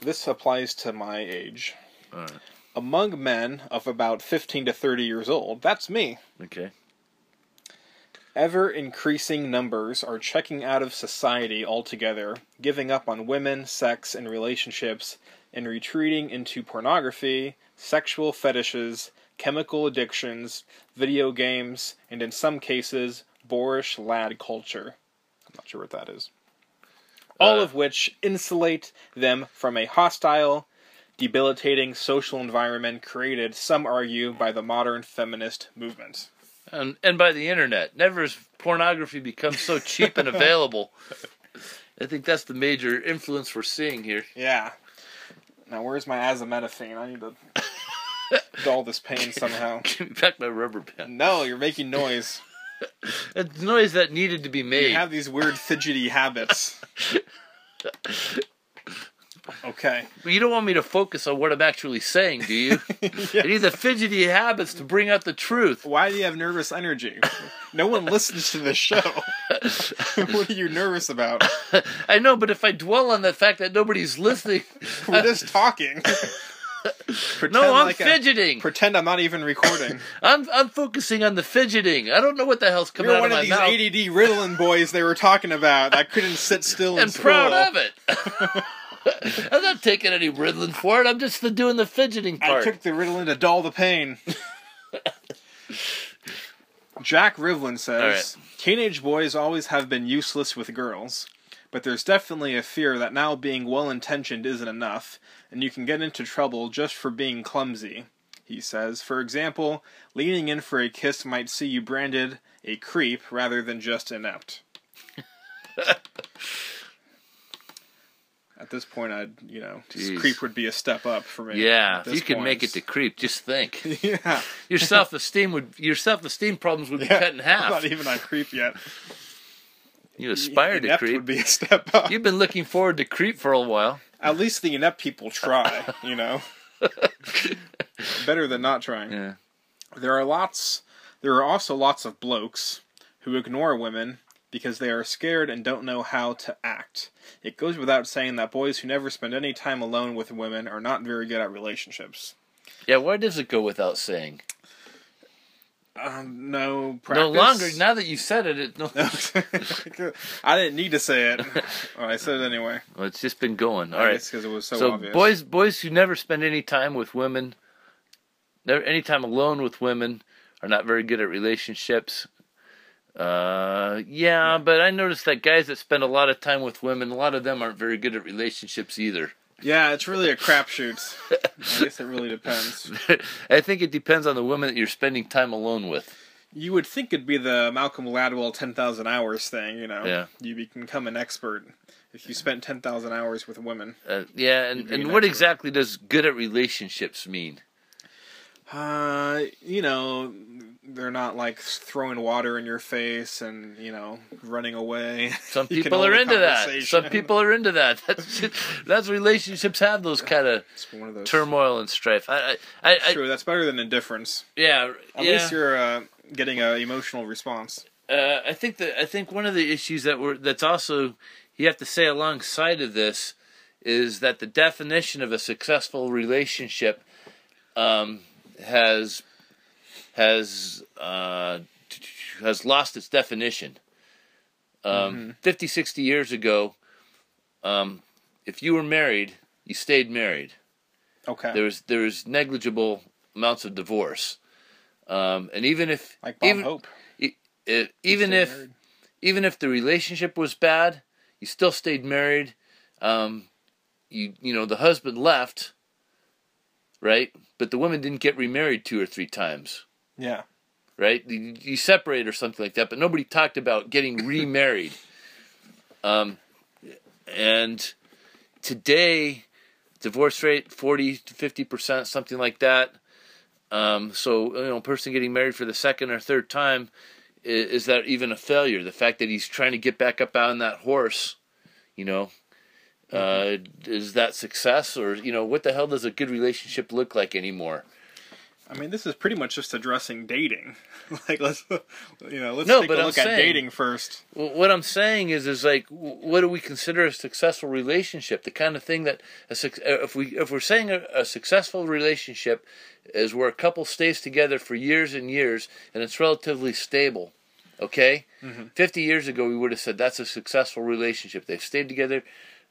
This applies to my age. Right. Among men of about 15 to 30 years old, that's me. Okay. Ever increasing numbers are checking out of society altogether, giving up on women, sex, and relationships, and retreating into pornography, sexual fetishes, chemical addictions, video games, and in some cases, boorish lad culture. I'm not sure what that is. All Uh, of which insulate them from a hostile, debilitating social environment created, some argue, by the modern feminist movement. And and by the internet, never has pornography become so cheap and available. I think that's the major influence we're seeing here. Yeah. Now, where's my acetaminophen? I need to dull this pain somehow. Give me back my rubber band. No, you're making noise. a noise that needed to be made. You have these weird fidgety habits. Okay. But you don't want me to focus on what I'm actually saying, do you? I need the fidgety habits to bring out the truth. Why do you have nervous energy? No one listens to this show. what are you nervous about? I know, but if I dwell on the fact that nobody's listening, We're just talking. pretend no, I'm like a- fidgeting. pretend I'm not even recording. I'm I'm focusing on the fidgeting. I don't know what the hell's coming You're out one of of my these mouth. ADD Ritalin boys they were talking about I couldn't sit still in and school. proud of it. I'm not taking any Ritalin for it. I'm just the, doing the fidgeting part. I took the Ritalin to dull the pain. Jack Rivlin says teenage boys always have been useless with girls, but there's definitely a fear that now being well intentioned isn't enough, and you can get into trouble just for being clumsy. He says, for example, leaning in for a kiss might see you branded a creep rather than just inept. At this point, I'd, you know, creep would be a step up for me. yeah, if you could make it to creep, just think. yeah. Your self esteem would your self esteem problems would be Yeah, cut in I'm half. not even on creep yet. You aspire to creep. would be a step up. You've been looking forward to creep for a while. At least the inept people try, you know. Better than not trying. Yeah. There are lots. There are also lots of blokes who ignore women because they are scared and don't know how to act. It goes without saying that boys who never spend any time alone with women are not very good at relationships. Yeah, why does it go without saying? Um, no practice. No longer. Now that you said it, it no, I didn't need to say it. Well, I said it anyway. well, it's just been going. All I right. because it was so, So obvious. boys, boys who never spend any time with women, never any time alone with women, are not very good at relationships. Uh, yeah, but I noticed that guys that spend a lot of time with women, a lot of them aren't very good at relationships either. Yeah, it's really a crapshoot. I guess it really depends. I think it depends on the woman that you're spending time alone with. You would think it'd be the Malcolm Gladwell 10,000 hours thing, you know. Yeah. You become an expert if you spent 10,000 hours with women. Uh, yeah, and, and an what expert. exactly does good at relationships mean? Uh, you know, they're not like throwing water in your face and, you know, running away. Some people are into that. Some people are into that. That's that's relationships have those kind of It's one of those. turmoil and strife. I, I, I, I True, that's better than indifference. yeah, At yeah. least you're uh, getting an emotional response. Uh, I think that I think one of the issues that we're that's also you have to say alongside of this is that the definition of a successful relationship um, has has uh, has lost its definition. Um, 50, 60 years ago, um, if you were married, you stayed married. Okay. There was there was negligible amounts of divorce, um, and even if like Bob even, Hope. it, even if married. even if the relationship was bad, you still stayed married. Um, you you know the husband left, right? But the woman didn't get remarried two or three times, Yeah. right? You, you separate or something like that, but nobody talked about getting remarried. Um, and today, divorce rate forty to fifty percent, something like that. Um, so you know, a person getting married for the second or third time is, is that even a failure? The fact that he's trying to get back up on that horse, you know, uh, is that success or you know what the hell does a good relationship look like anymore? I mean, this is pretty much just addressing dating. like, let's, you know, let's No, take but a I'm look at dating first. What I'm saying is, is like, what do we consider a successful relationship? The kind of thing that a, uh, if we if we're saying a, a successful relationship is where a couple stays together for years and years and it's relatively stable. Okay, Mhm. fifty years ago we would have said that's a successful relationship. They've stayed together.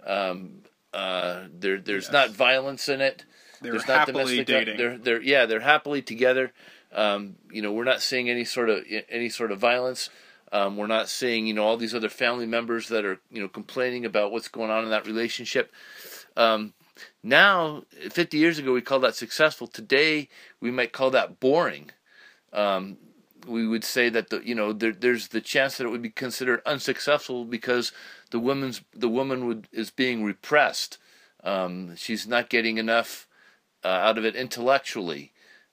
Um, uh, there, there's Yes. not violence in it. They're There's happily dating. They're, they're, yeah, they're happily together. Um, you know, we're not seeing any sort of any sort of violence. Um, we're not seeing, you know, all these other family members that are, you know, complaining about what's going on in that relationship. Um, now, 50 years ago, we called that successful. Today, we might call that boring. Um, we would say that the, you know, there, there's the chance that it would be considered unsuccessful because the woman's the woman would is being repressed. Um, she's not getting enough uh, out of it intellectually.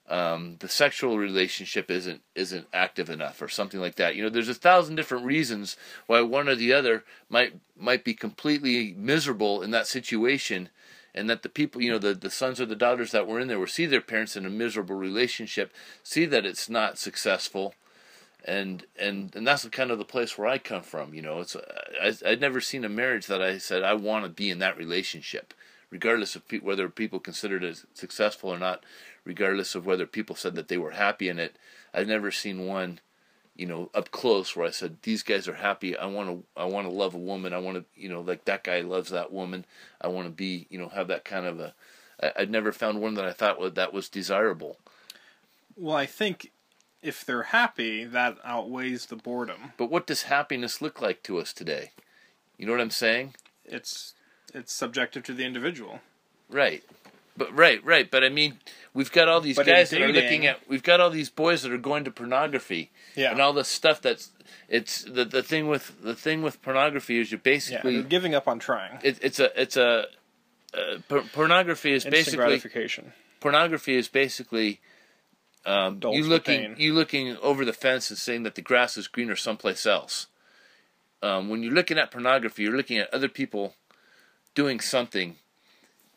um, the sexual relationship isn't isn't active enough or something like that. You know, there's a thousand different reasons why one or the other might might be completely miserable in that situation, and that the people, you know, the the sons or the daughters that were in there will see their parents in a miserable relationship, see that it's not successful, and and and that's the kind of the place where I come from. You know, it's I, I'd never seen a marriage that I said I want to be in that relationship, regardless of pe- whether people considered it successful or not, regardless of whether people said that they were happy in it. I've never seen one, you know, up close where I said these guys are happy. I want to I want to love a woman. I want to you know like that guy loves that woman. I want to be you know have that kind of a. I, I'd never found one that I thought that was desirable. Well, I think if they're happy, that outweighs the boredom. But what does happiness look like to us today? You know what I'm saying? It's it's subjective to the individual. Right. But right, right. But I mean, we've got all these But guys that are looking at. We've got all these boys that are going to pornography Yeah. and all the stuff. That's it's the the thing with the thing with pornography is you Yeah, basically they're giving up on trying. it, it's a it's a uh, por- pornography is basically gratification. pornography is basically um, you looking you looking over the fence and saying that the grass is greener someplace else. Um, when you're looking at pornography, you're looking at other people doing something,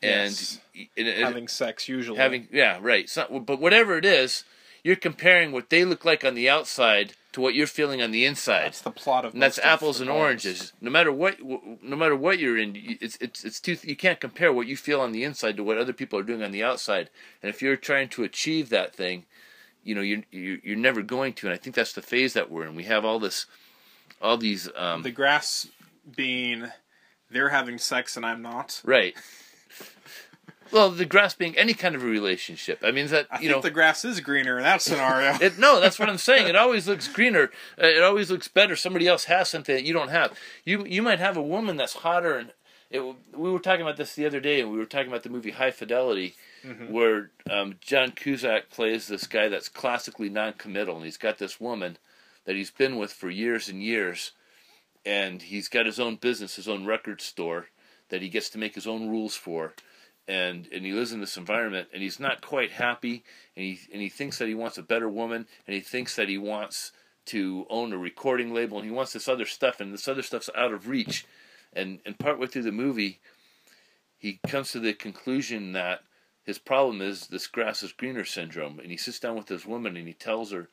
and, Yes. and it- having sex usually. having yeah right. So, but whatever it is, you're comparing what they look like on the outside to what you're feeling on the inside. that's the plot of and that's apples and oranges. No matter what, no matter what you're in, it's it's it's too. You can't compare what you feel on the inside to what other people are doing on the outside. And if you're trying to achieve that thing, you know you're you're, you're never going to. And I think that's the phase that we're in. We have all this, all these. Um, The grass being they're having sex and I'm not. right. Well, the grass being any kind of a relationship. I mean, is that I you think know. the grass is greener in that scenario. It, no, that's what I'm saying. It always looks greener. Uh, It always looks better. Somebody else has something that you don't have. You you might have a woman that's hotter, and it, we were talking about this the other day, and we were talking about the movie High Fidelity, where um, John Cusack plays this guy that's classically non-committal, and he's got this woman that he's been with for years and years, and he's got his own business, his own record store that he gets to make his own rules for. And, and he lives in this environment and he's not quite happy and he and he thinks that he wants a better woman and he thinks that he wants to own a recording label and he wants this other stuff and this other stuff's out of reach and and partway through the movie he comes to the conclusion that his problem is this grass is greener syndrome and he sits down with this woman and he tells her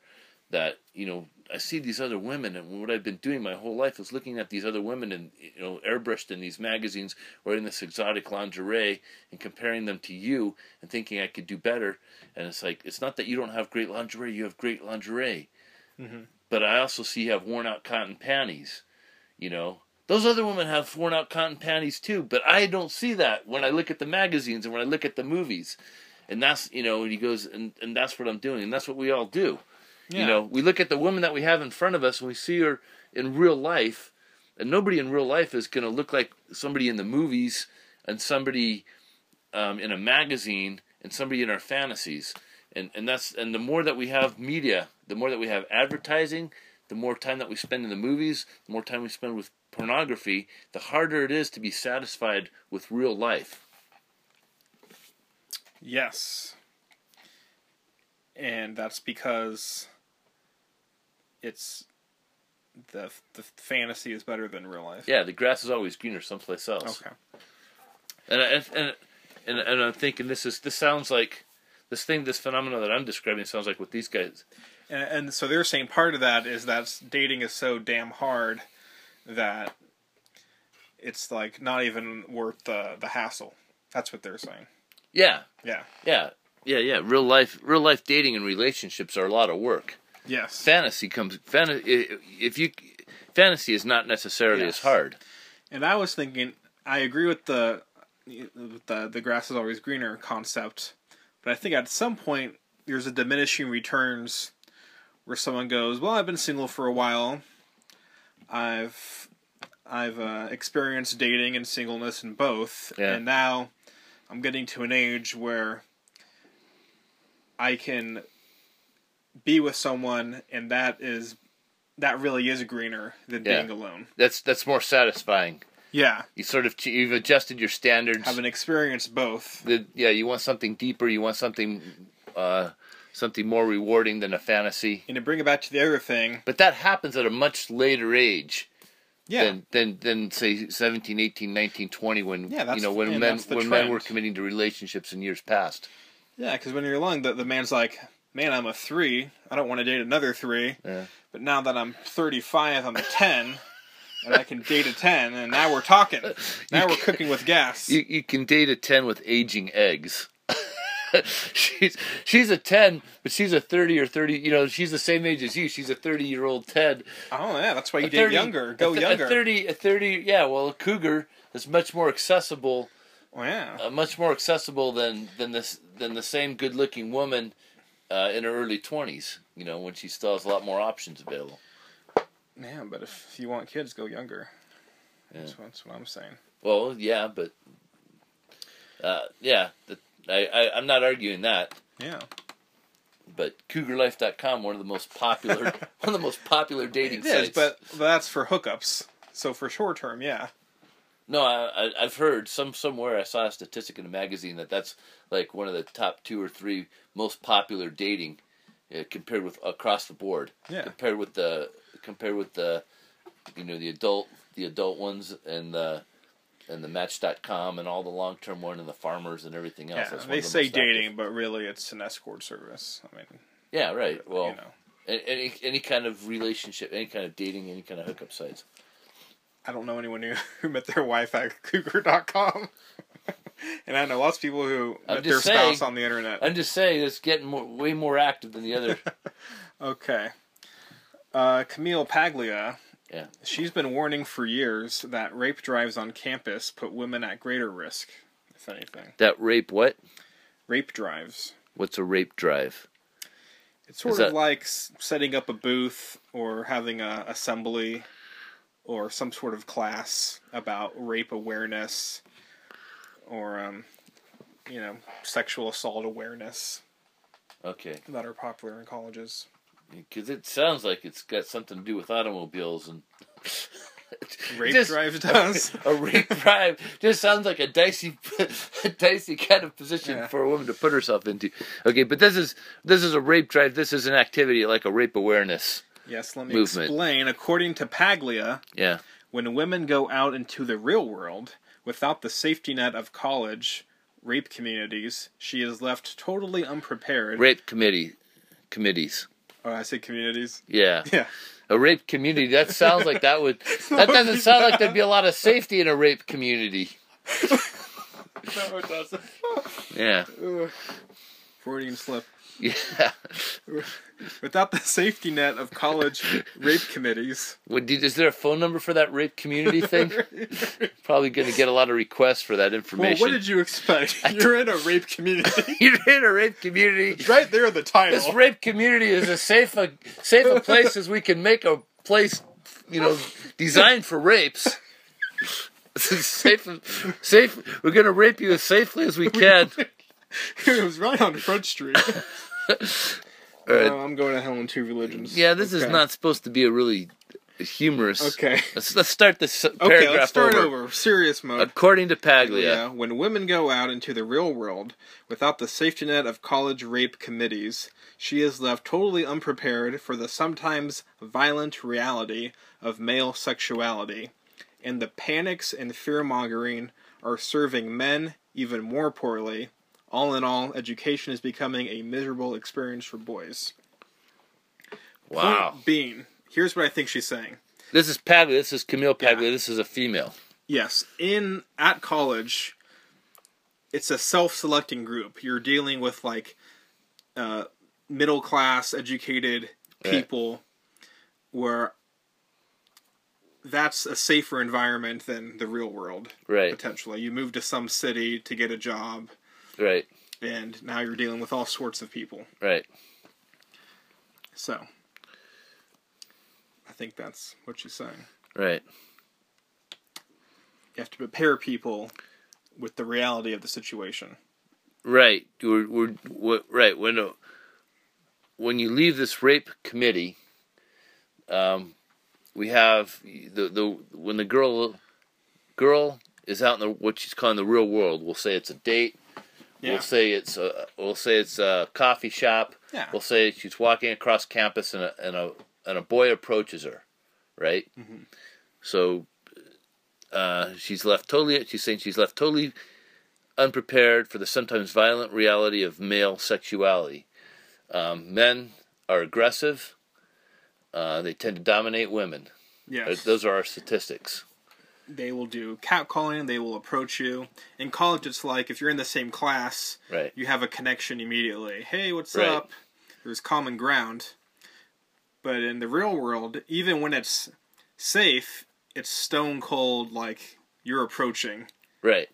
that you know I see these other women and what I've been doing my whole life is looking at these other women and you know airbrushed in these magazines wearing this exotic lingerie and comparing them to you and thinking I could do better. And it's like it's not that you don't have great lingerie you have great lingerie. Mm-hmm. But I also see you have worn out cotton panties you know? Those other women have worn out cotton panties too but I don't see that when I look at the magazines and when I look at the movies. And that's you know and he goes and, and that's what I'm doing and that's what we all do you know, we look at the woman that we have in front of us and we see her in real life, and nobody in real life is going to look like somebody in the movies and somebody um, in a magazine and somebody in our fantasies. And and that's and the more that we have media, the more that we have advertising, the more time that we spend in the movies, the more time we spend with pornography, the harder it is to be satisfied with real life. Yes. And that's because it's the the fantasy is better than real life. Yeah, the grass is always greener someplace else. Okay. And I- and and and I'm thinking this is this sounds like this thing, this phenomenon that I'm describing sounds like what these guys. And, and so they're saying part of that is that dating is so damn hard that it's like not even worth the the hassle. That's what they're saying. Yeah, Yeah. yeah, yeah, yeah. Real life, real life dating and relationships are a lot of work. Yes. Fantasy comes. Fan, if you fantasy is not necessarily Yes. as hard. And I was thinking, I agree with the with the the grass is always greener concept, but I think at some point there's a diminishing returns where someone goes, "Well, I've been single for a while. I've I've uh, experienced dating and singleness in both, Yeah. and now I'm getting to an age where I can be with someone, and that is that really is greener than Yeah. being alone." That's that's more satisfying. Yeah. You sort of you've adjusted your standards. have an experience both. the, yeah, you want something deeper. You want something uh, something more rewarding than a fantasy. And to bring it back to the other thing, But that happens at a much later age yeah, than, than than say 17, 18, 19, 20 when Yeah, that's- you know when men when men were committing to relationships in years past. yeah, because when you're young, the, the man's like, man, I'm a three. I don't want to date another three. Yeah. But now that I'm 35, I'm a 10. And I can date a 10, and now we're talking. Now we're cooking with gas. You you can date a 10 with aging eggs. she's she's a 10, but she's a 30 or 30, you know, she's the same age as you. She's a 30-year-old Ted. Oh, yeah, that's why you A date 30 younger. a Go th- younger. A 30 a 30 yeah, well, a cougar is much more accessible Oh, yeah. uh, much more accessible than than this than the same good-looking woman uh, in her early 20s, you know, when she still has a lot more options available. Yeah, but if you want kids, go younger. Yeah. That's, that's what I'm saying. Well, yeah, but uh, yeah, the, I, I I'm not arguing that. Yeah. But CougarLife.com, one of the most popular, one of the most popular dating It is, sites. but that's for hookups. So for short term, yeah. No, I, I, I've heard some somewhere I saw a statistic in a magazine that that's like one of the top two or three most popular dating uh, compared with across the board. Yeah. Compared with the compared with the you know the adult the adult ones and the and the Match.com and all the long term one and the farmers and everything else. Yeah, they the say active. dating, but really it's an escort service. I mean, Yeah, right. Well, you know, any any kind of relationship, any kind of dating, any kind of hookup sites. I don't know anyone who, who met their wife at cougar.com. and I know lots of people who I'm met their just spouse on the internet. I'm just saying it's getting more, way more active than the other. Okay. Uh, Camille Paglia. Yeah. She's been warning for years that rape drives on campus put women at greater risk, if anything. that rape what? Rape drives. What's a rape drive? It's sort Is of that- like setting up a booth or having a assembly or some sort of class about rape awareness or um, you know sexual assault awareness Okay, that are popular in colleges. because it sounds like it's got something to do with automobiles and Rape Just- drives does. a rape drive. Just sounds like a dicey, a dicey kind of position Yeah. for a woman to put herself into. Okay, but this is this is a rape drive. This is an activity like a rape awareness. Yes, let me Movement. explain. According to Paglia, Yeah. when women go out into the real world without the safety net of college rape communities, she is left totally unprepared. Rape committee committees. Oh, I say communities. Yeah. Yeah. A rape community. That sounds like that would. That doesn't sound like there'd be a lot of safety in a rape community. No, it doesn't. Yeah. Freudian slip. Yeah. Without the safety net of college rape committees. Would you, is there a phone number for that rape community thing? Probably going to get a lot of requests for that Well, information. what did you expect? You're in a rape community. You're in a rape community. right there, in the title. This rape community is as safe a safe a place as we can make a place, you know, designed for rapes. safe, safe. We're gonna rape you as safely as we can. it was right on Front Street. All right. Oh, I'm going to hell in two religions. Yeah, this is not supposed to be a really humorous. Okay. Let's let's start this Okay, paragraph let's start over. over. Serious mode. According to Paglia, Yeah, when women go out into the real world without the safety net of college rape committees, she is left totally unprepared for the sometimes violent reality of male sexuality, and the panics and fear mongering are serving men even more poorly. All in all, education is becoming a miserable experience for boys. wow, Point being, here's what I think she's saying. this is Paglia. This is Camille Paglia. Yeah. This is a female. Yes, in at college, it's a self-selecting group. You're dealing with like uh, middle class, educated Right. people, where that's a safer environment than the real world. Right, Potentially, you move to some city to get a job, right, and now you're dealing with all sorts of people. right. So, I think that's what she's saying. Right. You have to prepare people with the reality of the situation. Right. We're, we're, we're right when uh, when you leave this rape committee, um, we have the the when the girl girl is out in the what she's calling the real world. We'll say it's a date. Yeah. We'll say it's a we'll say it's a coffee shop. Yeah. We'll say she's walking across campus and a and a and a boy approaches her, right? Mm-hmm. So uh, she's left totally. She's saying she's left totally unprepared for the sometimes violent reality of male sexuality. Um, men are aggressive. Uh, they tend to dominate women. Yes. Those are our statistics. They will do catcalling. They will approach you. In college, it's like if you're in the same class, Right. you have a connection immediately. Hey, what's Right. up? There's common ground. But in the real world, even when it's safe, it's stone cold. Like you're approaching Right.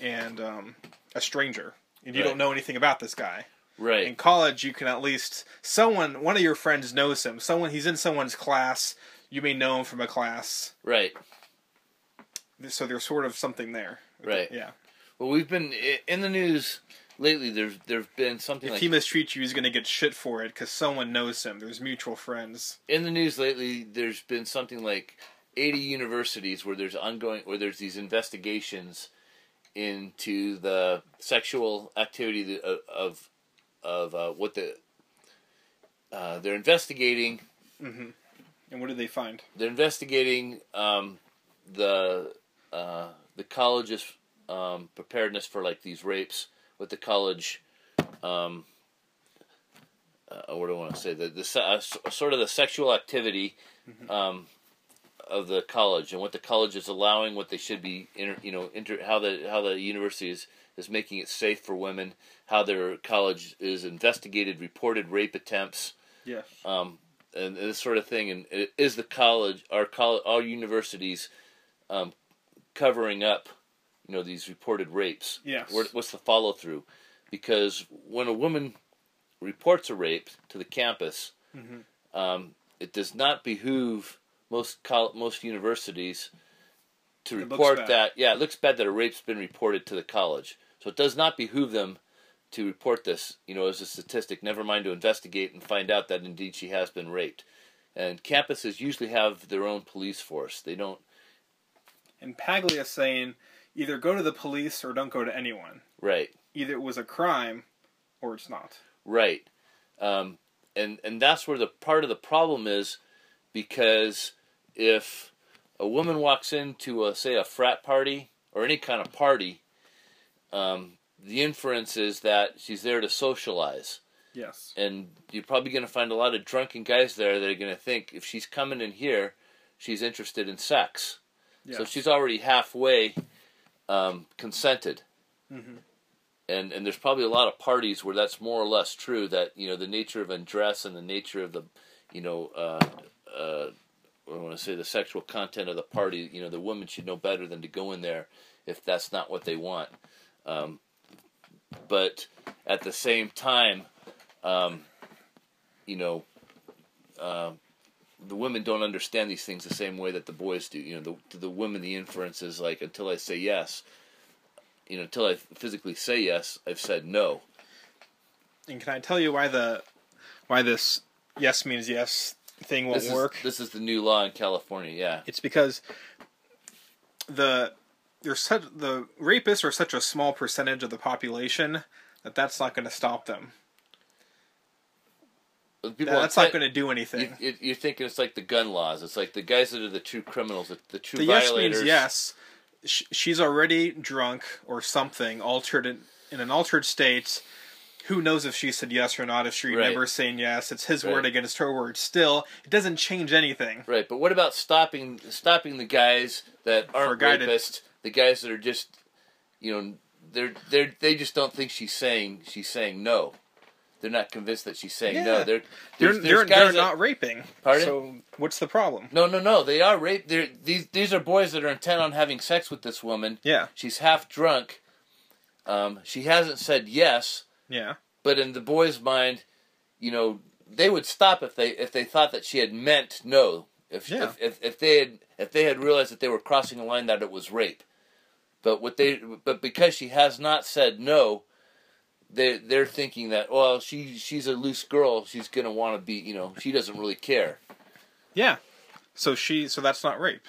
and um, a stranger, and you Right. don't know anything about this guy. Right. In college, you can at least someone, one of your friends knows him. Someone he's in someone's class. You may know him from a class. Right. So there's sort of something there. Right. Yeah. Well, we've been in the news lately. There's there's been something If like he mistreats you, he's going to get shit for it because someone knows him. There's mutual friends. in the news lately. There's been something like 80 universities where there's ongoing where there's these investigations into the sexual activity of of, of uh, what the uh, they're investigating. And what did they find? They're investigating um, the uh, the college's um, preparedness for like these rapes. What the college, um, uh, what do I want to say? The the uh, sort of the sexual activity um, of the college and what the college is allowing, what they should be, inter, you know, inter, how the how the university is, is making it safe for women, how their college is investigated reported rape attempts Yes. um, and, this sort of thing. And it is the college, our college, our universities, um, covering up, you know, these reported rapes. Yes. What- What's the follow through? Because when a woman reports a rape to the campus, Mm-hmm. um, it does not behoove most col- most universities to It report that. Yeah, it looks bad that a rape's been reported to the college. So it does not behoove them to report this, you know, as a statistic. Never mind to investigate and find out that indeed she has been raped. And campuses usually have their own police force. They don't. And Paglia saying either go to the police or don't go to anyone. Right. Either it was a crime or it's not. Right. Um, and and that's where the part of the problem is, because if a woman walks into a say a frat party or any kind of party, um, the inference is that she's there to socialize, Yes. and you're probably going to find a lot of drunken guys there that are going to think if she's coming in here, she's interested in sex. Yes. So she's already halfway um, consented. Mhm. And and there's probably a lot of parties where that's more or less true. That you know the nature of undress and the nature of the, you know, uh, uh, I want to say the sexual content of the party. You know, the woman should know better than to go in there if that's not what they want. Um, but at the same time, um, you know, uh, the women don't understand these things the same way that the boys do. You know, the, to the women, the inference is like, until I say yes, you know, until I physically say yes, I've said no. And can I tell you why the why this yes means yes thing won't This is, work? this is the new law in California. Yeah, It's because the there's such the rapists are such a small percentage of the population that that's not going to stop them. People that's not going to do anything. You, you- you're thinking it's like the gun laws. It's like the guys that are the true criminals, the, the true the yes means yes. She's already drunk or something, altered in, in an altered state. Who knows if she said yes or not? If she Right. never saying yes, it's his Right. word against her word. Still, it doesn't change anything. Right, but what about stopping stopping the guys that aren't rapists? The guys that are just, you know, they're they're they just don't think she's saying she's saying no. They're not convinced that she's saying no. They're They're, there's, they're, guys they're that- not raping. Pardon? So what's the problem? No, no, no. They are rape. They're these these are boys that are intent on having sex with this woman. Yeah, She's half drunk. Um, she hasn't said yes, yeah, but in the boy's mind, you know, they would stop if they if they thought that she had meant no. If Yeah. if, if if they had if they had realized that they were crossing a line that it was rape. But what they but because she has not said no, they they're thinking that well she she's a loose girl she's gonna want to be you know she doesn't really care. yeah. So she, so that's not rape.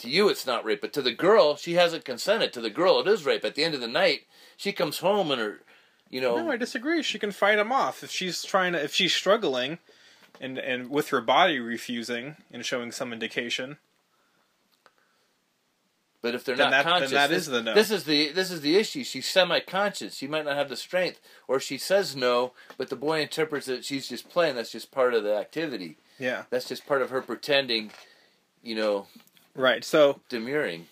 To you it's not rape, but to the girl she hasn't consented. To the girl it is rape. At the end of the night she comes home and her You know, No, I disagree. She can fight him off if she's trying to. If she's struggling, and and with her body refusing and showing some indication. But if they're Then not that- then conscious, that this, is the no. this is the this is the issue. She's semi-conscious. She might not have the strength, or she says no, but the boy interprets that she's just playing. That's just part of the activity. Yeah. That's just part of her pretending, you know, Right. So demurring.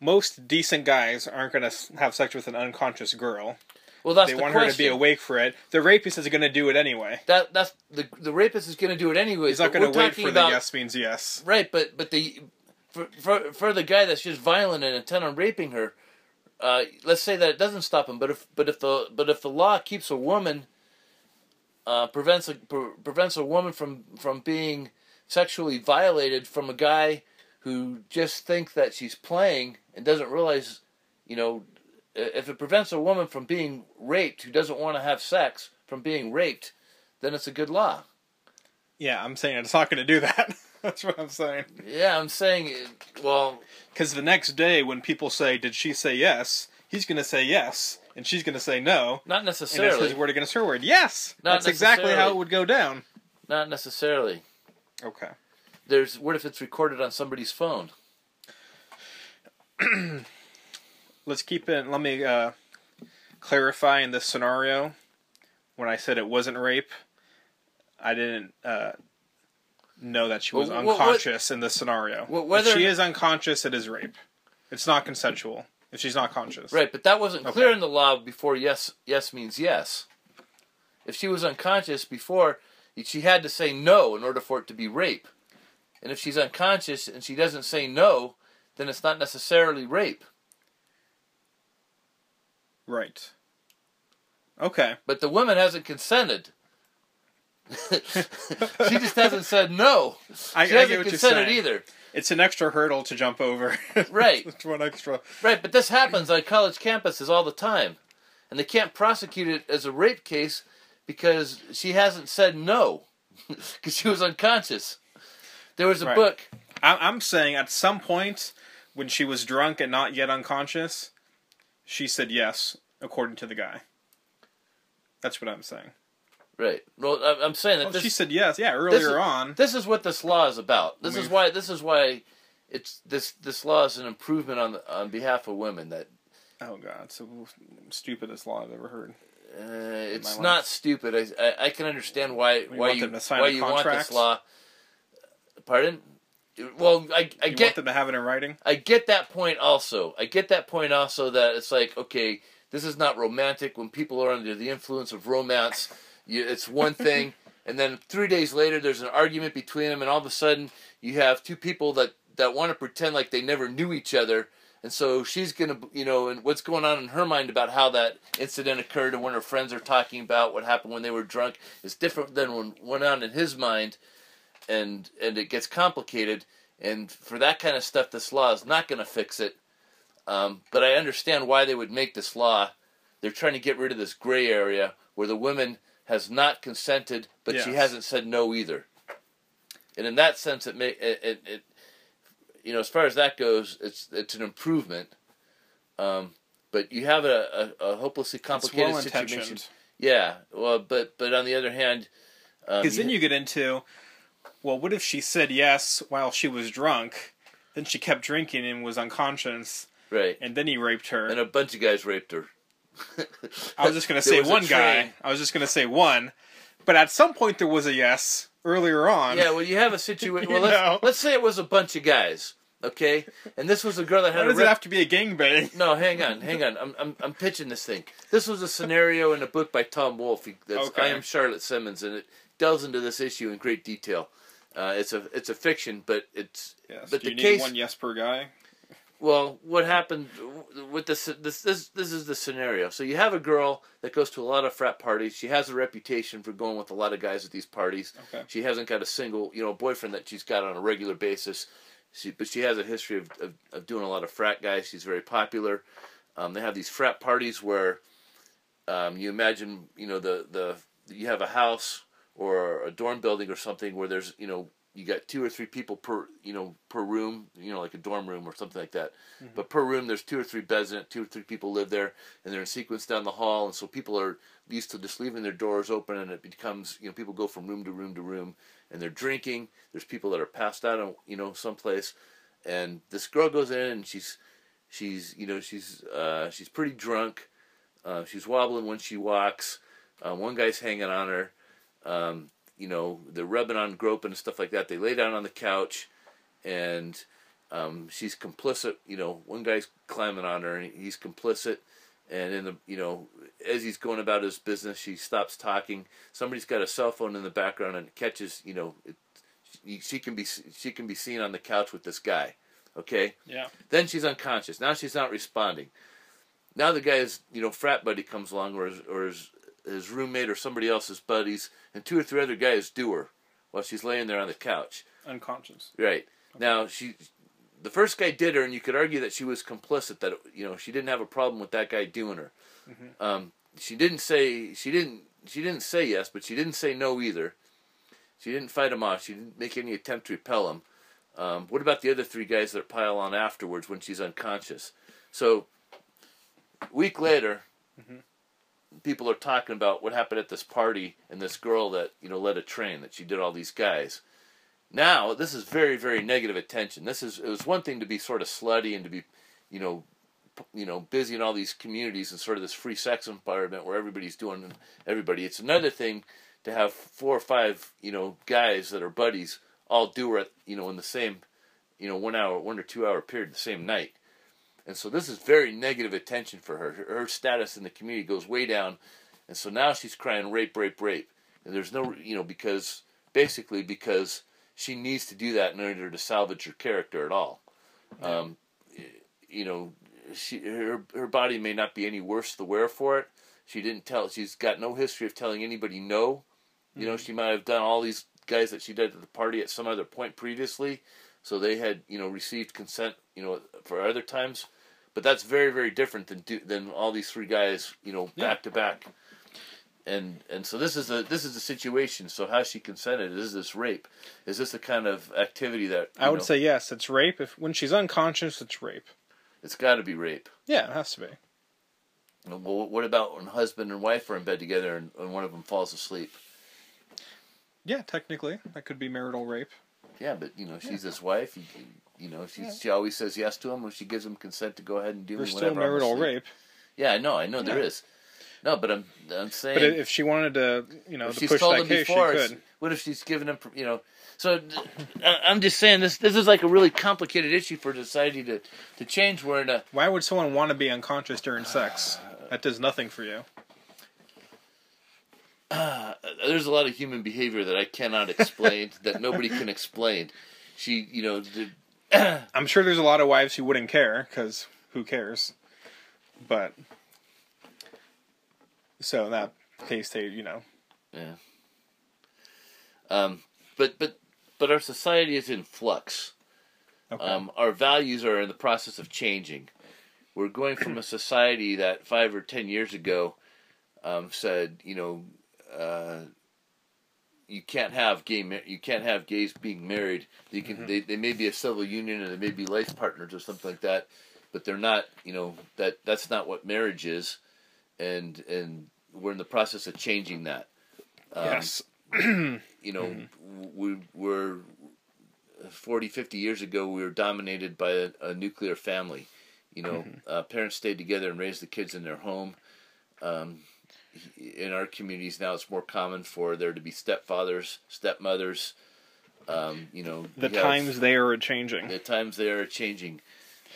most decent guys aren't going to have sex with an unconscious girl. Well, that's they the want question. her to be awake for it. The rapist is going to do it anyway. That that's the the rapist is going to do it anyway. He's not going to wait for about, the yes means yes. Right, but but the for for for the guy that's just violent and intent on raping her, uh, let's say that it doesn't stop him. But if but if the but if the law keeps a woman, uh, prevents a pre- prevents a woman from from being sexually violated from a guy who just thinks that she's playing and doesn't realize, you know, if it prevents a woman from being raped who doesn't want to have sex from being raped, then it's a good law. Yeah, I'm saying it's not going to do that. That's what I'm saying. Yeah, I'm saying, well, Because the next day, when people say, "Did she say yes?" He's going to say yes, and she's going to say no, not and it's necessarily. his word against her word. Yes, Not that's exactly how it would go down. Not necessarily. Okay. There's what if it's recorded on somebody's phone? Let's keep it. Let me uh, clarify in this scenario. When I said it wasn't rape, I didn't uh, know that she was Well, what- what- unconscious in this scenario. Well, whether- if she is unconscious, it is rape. It's not consensual if she's not conscious. Right, but that wasn't Okay. clear in the law before yes yes means yes. If she was unconscious before, she had to say no in order for it to be rape. And if she's unconscious and she doesn't say no, then it's not necessarily rape. Right. Okay. But the woman hasn't consented. She just hasn't said no. I, she hasn't get what you're consented either. It's an extra hurdle to jump over. Right. it's one extra. Right, but this happens on college campuses all the time. And they can't prosecute it as a rape case because she hasn't said no. Because she was unconscious. There was a Right. book. I, I'm saying at some point when she was drunk and not yet unconscious, she said yes, according to the guy. That's what I'm saying. Right. Well, I- I'm saying that Well, this, she said yes. Yeah, earlier is- on. this is what this law is about. This is We've- why this is why it's this this law is an improvement on on behalf of women that Oh god, it's the stupidest law I've ever heard. uh, it's life. not stupid. I, I I can understand why We why you them to sign why you want contract? this law. Pardon? Well, I I You get want them to have it in writing? I get that point also. I get that point also that it's like, okay, this is not romantic. When people are under the influence of romance, you, it's one thing, and then three days later, there's an argument between them, and all of a sudden, you have two people that that want to pretend like they never knew each other, and so she's gonna, you know, and what's going on in her mind about how that incident occurred, and when her friends are talking about what happened when they were drunk is different than what went on in his mind, and and it gets complicated. And for that kind of stuff, this law is not going to fix it. Um, but I understand why they would make this law. They're trying to get rid of this gray area where the woman has not consented, but she hasn't said no either. And in that sense, it may it, it, it you know as far as that goes, it's it's an improvement. Um, but you have a, a, a hopelessly complicated well situation. Yeah, well, but but on the other hand, um, Because then you get into, well, what if she said yes while she was drunk, then she kept drinking and was unconscious, right, and then he raped her? and a bunch of guys raped her. I was just going to say one guy. I was just going to say one. But at some point there was a yes earlier on. Yeah, well, you have a situation. Well, let's, let's say it was a bunch of guys, okay, and this was a girl that Why had a does it have to be a gangbang? No, hang on, hang on. I'm, I'm I'm pitching this thing. This was a scenario in a book by Tom Wolfe. That's Okay. I am Charlotte Simmons, and it delves into this issue in great detail. Uh, it's a it's a fiction, but it's Yes. But Do the case- one yes per guy? Well, what happened with this, this? This this is the scenario. So you have a girl that goes to a lot of frat parties. She has a reputation for going with a lot of guys at these parties. Okay. She hasn't got a single, you know, boyfriend that she's got on a regular basis. She, but she has a history of, of, of doing a lot of frat guys. She's very popular. Um, they have these frat parties where um, you imagine, you know, the, the you have a house or a dorm building or something where there's, you know, you got two or three people per you know per room, you know like a dorm room or something like that. Mm-hmm. But per room, there's two or three beds in it. Two or three people live there, and they're in sequence down the hall, and so people are used to just leaving their doors open, and it becomes you know people go from room to room to room, and they're drinking. There's people that are passed out, on, you know, someplace, and this girl goes in, and she's she's you know she's uh, she's pretty drunk. Uh, she's wobbling when she walks. Uh, one guy's hanging on her. Um, you know, they're rubbing on, groping, and stuff like that. They lay down on the couch, and um, she's complicit. You know, one guy's climbing on her, and he's complicit. And in the, you know, as he's going about his business, she stops talking. Somebody's got a cell phone in the background and catches. You know, it, she, she can be she can be seen on the couch with this guy. Okay. Yeah. Then she's unconscious. Now she's not responding. Now the guy's, you know, frat buddy comes along, or his, or his, his roommate, or somebody else's buddies, and two or three other guys do her while she's laying there on the couch. Unconscious. Right now, she, the first guy did her, and you could argue that she was complicit. That you know she didn't have a problem with that guy doing her. Um, she didn't say she didn't she didn't say yes, but she didn't say no either. She didn't fight him off. She didn't make any attempt to repel him. Um, what about the other three guys that pile on afterwards when she's unconscious? So, week later, people are talking about what happened at this party and this girl that you know led a train that she did all these guys. Now this is very very negative attention. This is it was one thing to be sort of slutty and to be, you know, you know busy in all these communities and sort of this free sex environment where everybody's doing everybody. It's another thing to have four or five you know guys that are buddies all do it you know in the same you know one hour one or two hour period the same night and so this is very negative attention for her. Her, status in the community goes way down. And so now she's crying rape rape rape. And there's no you know because basically because she needs to do that in order to salvage her character at all. Um, you know she her her body may not be any worse the wear for it. She didn't tell she's got no history of telling anybody no. You know she might have done all these guys that she did at the party at some other point previously. So they had you know received consent you know for other times but that's very very different than than all these three guys you know Yeah. back to back and and so this is a this is the situation so how she consented is this rape is this the kind of activity that I would know, say yes. It's rape. If when she's unconscious, it's rape. it's got to be rape Yeah, it has to be. well what about when husband and wife are in bed together and, and one of them falls asleep Yeah, technically, that could be marital rape. Yeah, but you know, she's his wife. You, you know, she Yeah. she always says yes to him when she gives him consent to go ahead and do There's whatever. still marital rape. Yeah, I know, I know there Yeah. is. No, but I'm I'm saying But if she wanted to, you know, if to she's push told that him case, before, she could. what if she's given him, you know? So I- I'm just saying this this is like a really complicated issue for society to to change. We're in a Why would someone want to be unconscious during sex? That does nothing for you. uh, there's a lot of human behavior that I cannot explain that nobody can explain. She, you know, the, I'm sure there's a lot of wives who wouldn't care because who cares? But so in that case, they, you know, Yeah. Um, but but but our society is in flux. okay. Um, our values are in the process of changing. We're going from a society that five or ten years ago um, said, you know, uh, you can't have gay, you can't have gays being married. You can, they, they may be a civil union and they may be life partners or something like that, but they're not. You know that that's not what marriage is, and and we're in the process of changing that. Um, yes, you know we were 40 50 years ago we were dominated by a, a nuclear family you know uh, parents stayed together and raised the kids in their home um, in our communities now it's more common for there to be stepfathers stepmothers um, you know the times they are changing. the times they are changing.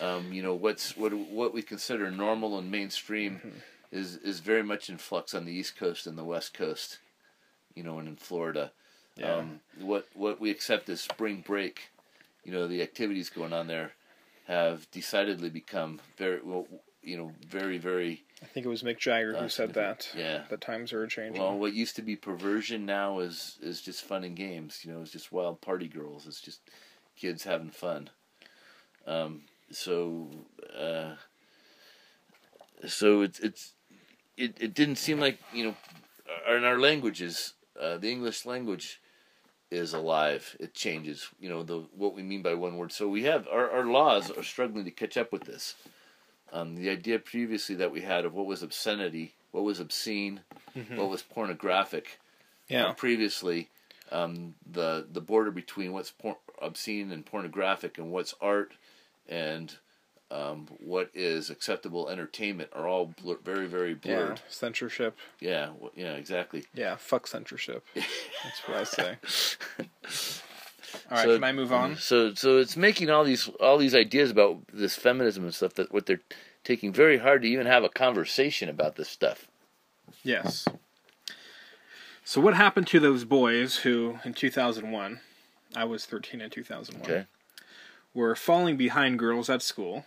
Um, you know what's what what we consider normal and mainstream Mm-hmm. is is very much in flux on the East Coast and the West Coast. You know, and in Florida, Yeah. um, what what we accept as spring break, you know, the activities going on there have decidedly become very well, you know, very very I think it was Mick Jagger who said that. yeah. The times are changing. Well, what used to be perversion now is is just fun and games. You know, it's just wild party girls. It's just kids having fun. Um, so, uh, so it's it's it, it didn't seem like you know, in our languages, uh, the English language, is alive. It changes. You know the what we mean by one word. So we have our our laws are struggling to catch up with this. Um, the idea previously that we had of what was obscenity, what was obscene, what was pornographic. Yeah. Uh, previously, um, the the border between what's por- obscene and pornographic and what's art and um, what is acceptable entertainment are all blur- very very Yeah. blurred. Censorship. Yeah, w- yeah, exactly. Yeah. Fuck censorship. That's what I say. All right. So- can I move on? So so it's making all these all these ideas about this feminism and stuff that what they're taking very hard to even have a conversation about this stuff. Yes. So what happened to those boys who, in 2001, I was 13 in 2001, Okay. were falling behind girls at school,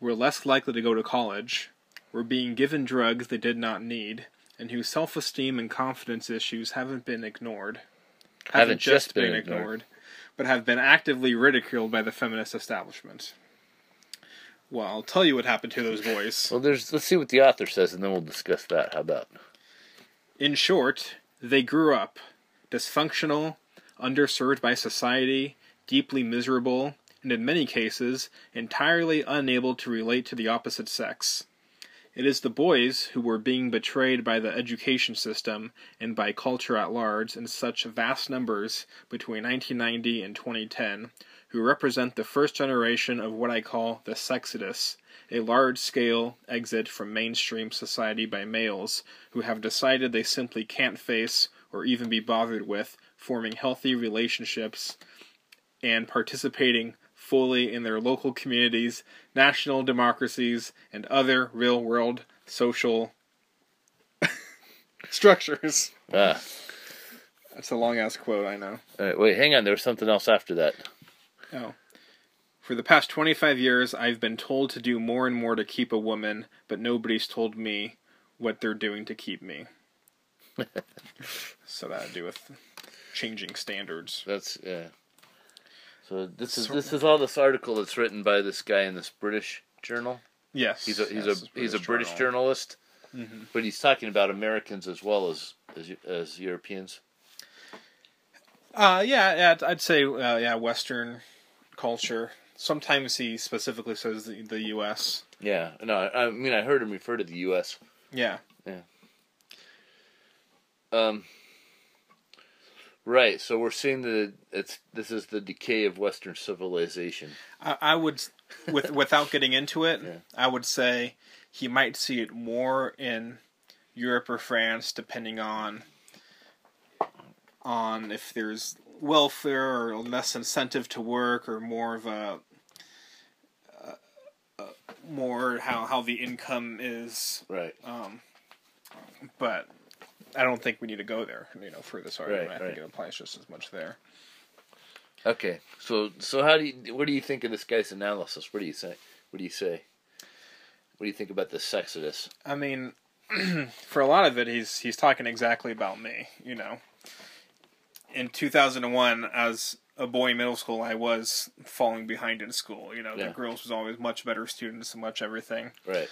were less likely to go to college, were being given drugs they did not need, and whose self-esteem and confidence issues haven't been ignored, Haven't just been ignored. but have been actively ridiculed by the feminist establishment. Well, I'll tell you what happened to those boys. Well, there's let's see what the author says, and then we'll discuss that. How about? In short, they grew up dysfunctional, underserved by society, deeply miserable, and in many cases, entirely unable to relate to the opposite sex. It is the boys who were being betrayed by the education system and by culture at large in such vast numbers between 1990 and 2010 who represent the first generation of what I call the sexodus, a large scale exit from mainstream society by males who have decided they simply can't face or even be bothered with forming healthy relationships and participating fully in their local communities, national democracies, and other real world social structures. Ah, That's a long ass quote, I know. wait, hang on. There was something else after that. Oh. For the past 25 years, I've been told to do more and more to keep a woman, but nobody's told me what they're doing to keep me. so that to do with changing standards. That's yeah. So this is this is all this article that's written by this guy in this British journal. Yes. He's a he's yes, a it's he's a British Journal. journalist, Mhm. but he's talking about Americans as well as as as Europeans. Uh, yeah, yeah, I'd- I'd say, uh, yeah, Western culture. Sometimes he specifically says the, the U.S. Yeah, no, I, I mean I heard him refer to the U.S. Yeah, yeah. Um, right. So we're seeing that it's this is the decay of Western civilization. I, I would, with without getting into it, Yeah. I would say he might see it more in Europe or France, depending on on if there's welfare or less incentive to work, or more of a uh, uh, more how how the income is. Right. Um, but I don't think we need to go there. You know, for this argument, Right, I think right. it applies just as much there. Okay. So so how do you what do you think of this guy's analysis? What do you say? What do you say? What do you think about the sexodus? I mean, for a lot of it, he's he's talking exactly about me. You know, in 2001, as a boy in middle school, I was falling behind in school. You know, Yeah. the girls was always much better students and much everything, Right.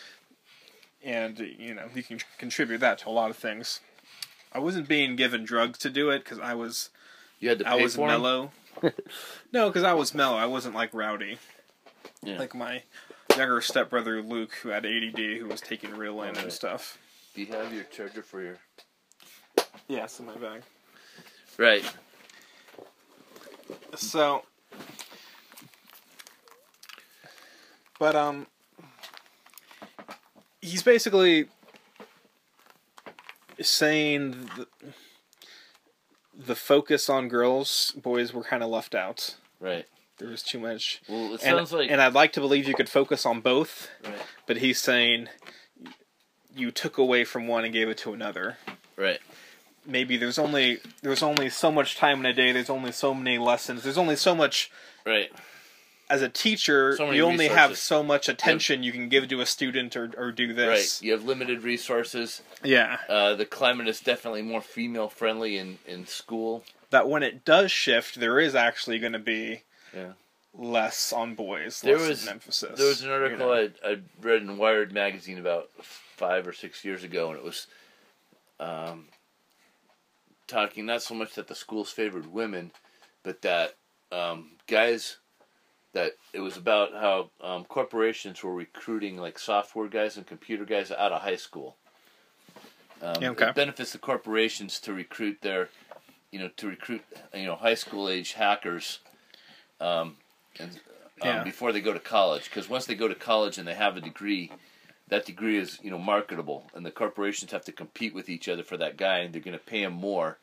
and you know, you can contribute that to a lot of things. I wasn't being given drugs to do it because I was You had to pay I was mellow. no, because I was mellow. I wasn't like rowdy. Yeah. Like my younger stepbrother Luke, who had ADD, who was taking Ritalin Alright. and stuff. Do you have your charger for your? Yeah, it's in my bag. Right. So, but um, he's basically saying the, the focus on girls, boys were kind of left out. Right. There was too much, Well, it and, sounds like and I'd like to believe you could focus on both, right. but he's saying you took away from one and gave it to another. Right. Maybe there's only there's only so much time in a day. There's only so many lessons. There's only so much Right. As a teacher, So you only have so much attention you can give to a student or, or do this. Right. You have limited resources. Yeah. Uh, the climate is definitely more female friendly in in school. That when it does shift, there is actually going to be Yeah. less on boys, There less was- an emphasis. There was an you article know. I I read in Wired magazine about five or six years ago, and it was, um, talking not so much that the schools favored women, but that um, guys that it was about how um, corporations were recruiting like software guys and computer guys out of high school. Um, Yeah, okay. It benefits the corporations to recruit their, you know, to recruit you know high school age hackers, um, and um, Yeah. before they go to college. Because once they go to college and they have a degree, that degree is you know marketable, and the corporations have to compete with each other for that guy, and they're going to pay him more,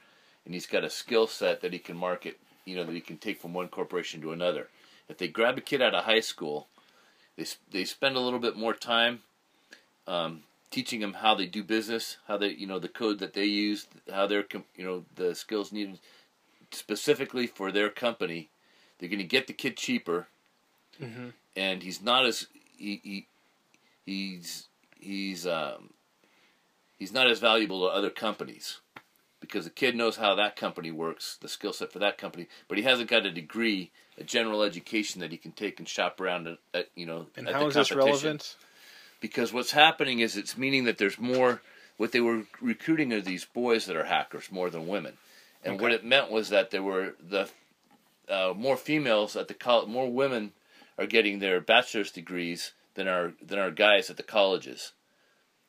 and he's got a skill set that he can market, you know, that he can take from one corporation to another. If they grab a kid out of high school, they they spend a little bit more time um, teaching them how they do business, how they you know the code that they use, how they're you know the skills needed specifically for their company. They're going to get the kid cheaper, Mm-hmm. and he's not as he, he he's he's um, he's not as valuable to other companies because the kid knows how that company works, the skill set for that company, but he hasn't got a degree, a general education that he can take and shop around at, at you know. And at how the is this relevant? Because what's happening is it's meaning that there's more. What they were recruiting are these boys that are hackers more than women, and what it meant was that there were the uh, more females at the college, more women are getting their bachelor's degrees than our than are guys at the colleges.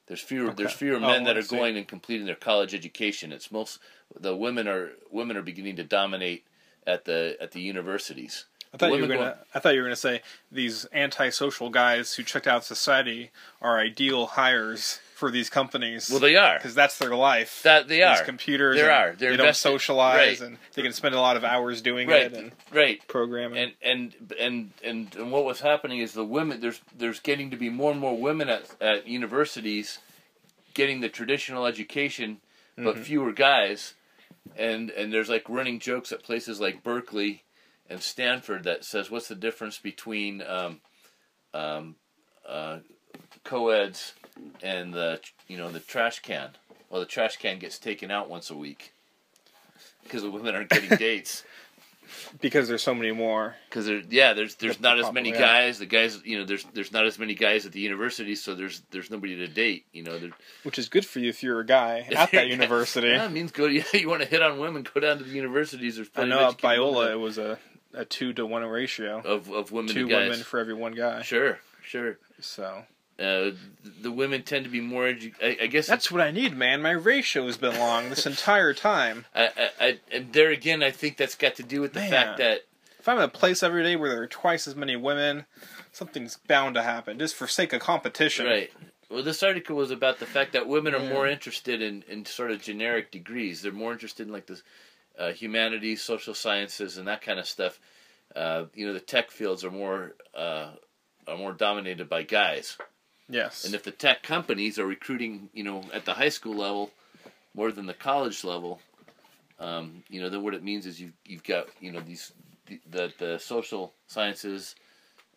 There's fewer Okay. there's fewer Oh, men that are see. going and completing their college education. It's most the women are women are beginning to dominate at the at the universities. I thought you were gonna. I thought you were gonna say these antisocial guys who checked out society are ideal hires for these companies. Well, they are. because that's their life. That they These are. computers. And are. They're they don't socialize, right. and they can spend a lot of hours doing Right. it and Right. programming. and and and and and what was happening is the women there's there's getting to be more and more women at at universities getting the traditional education but Mhm. fewer guys and and there's like running jokes at places like Berkeley and Stanford that says what's the difference between um, um, uh, co-eds and the you know the trash can? Well the trash can gets taken out once a week because the women aren't getting dates because there's so many more. because there, yeah, there's there's The- not as many guys. The guys, you know, there's there's not as many guys at the university, so there's there's nobody to date. You know, Which is good for you if you're a guy at that university. yeah, it means go. Yeah, you want to hit on women, go down to the universities. There's I know at Biola it was a, a two to one ratio. of of women Two to guys. women for every one guy. Sure, sure. So Uh, the women tend to be more. Edu- I, I guess that's what I need, man. My ratio has been long this entire time. I, I, I, and there again, I think that's got to do with the Man. fact that If I'm in a place every day where there are twice as many women, something's bound to happen. Just for sake of competition. Right. Well, this article was about the fact that women are Yeah. more interested in, in sort of generic degrees. They're more interested in like the uh, humanities, social sciences, and that kind of stuff. Uh, you know, the tech fields are more uh, are more dominated by guys. Yes. And if the tech companies are recruiting, you know, at the high school level more than the college level, um, you know, then what it means is you've you've got you know these the the, the social sciences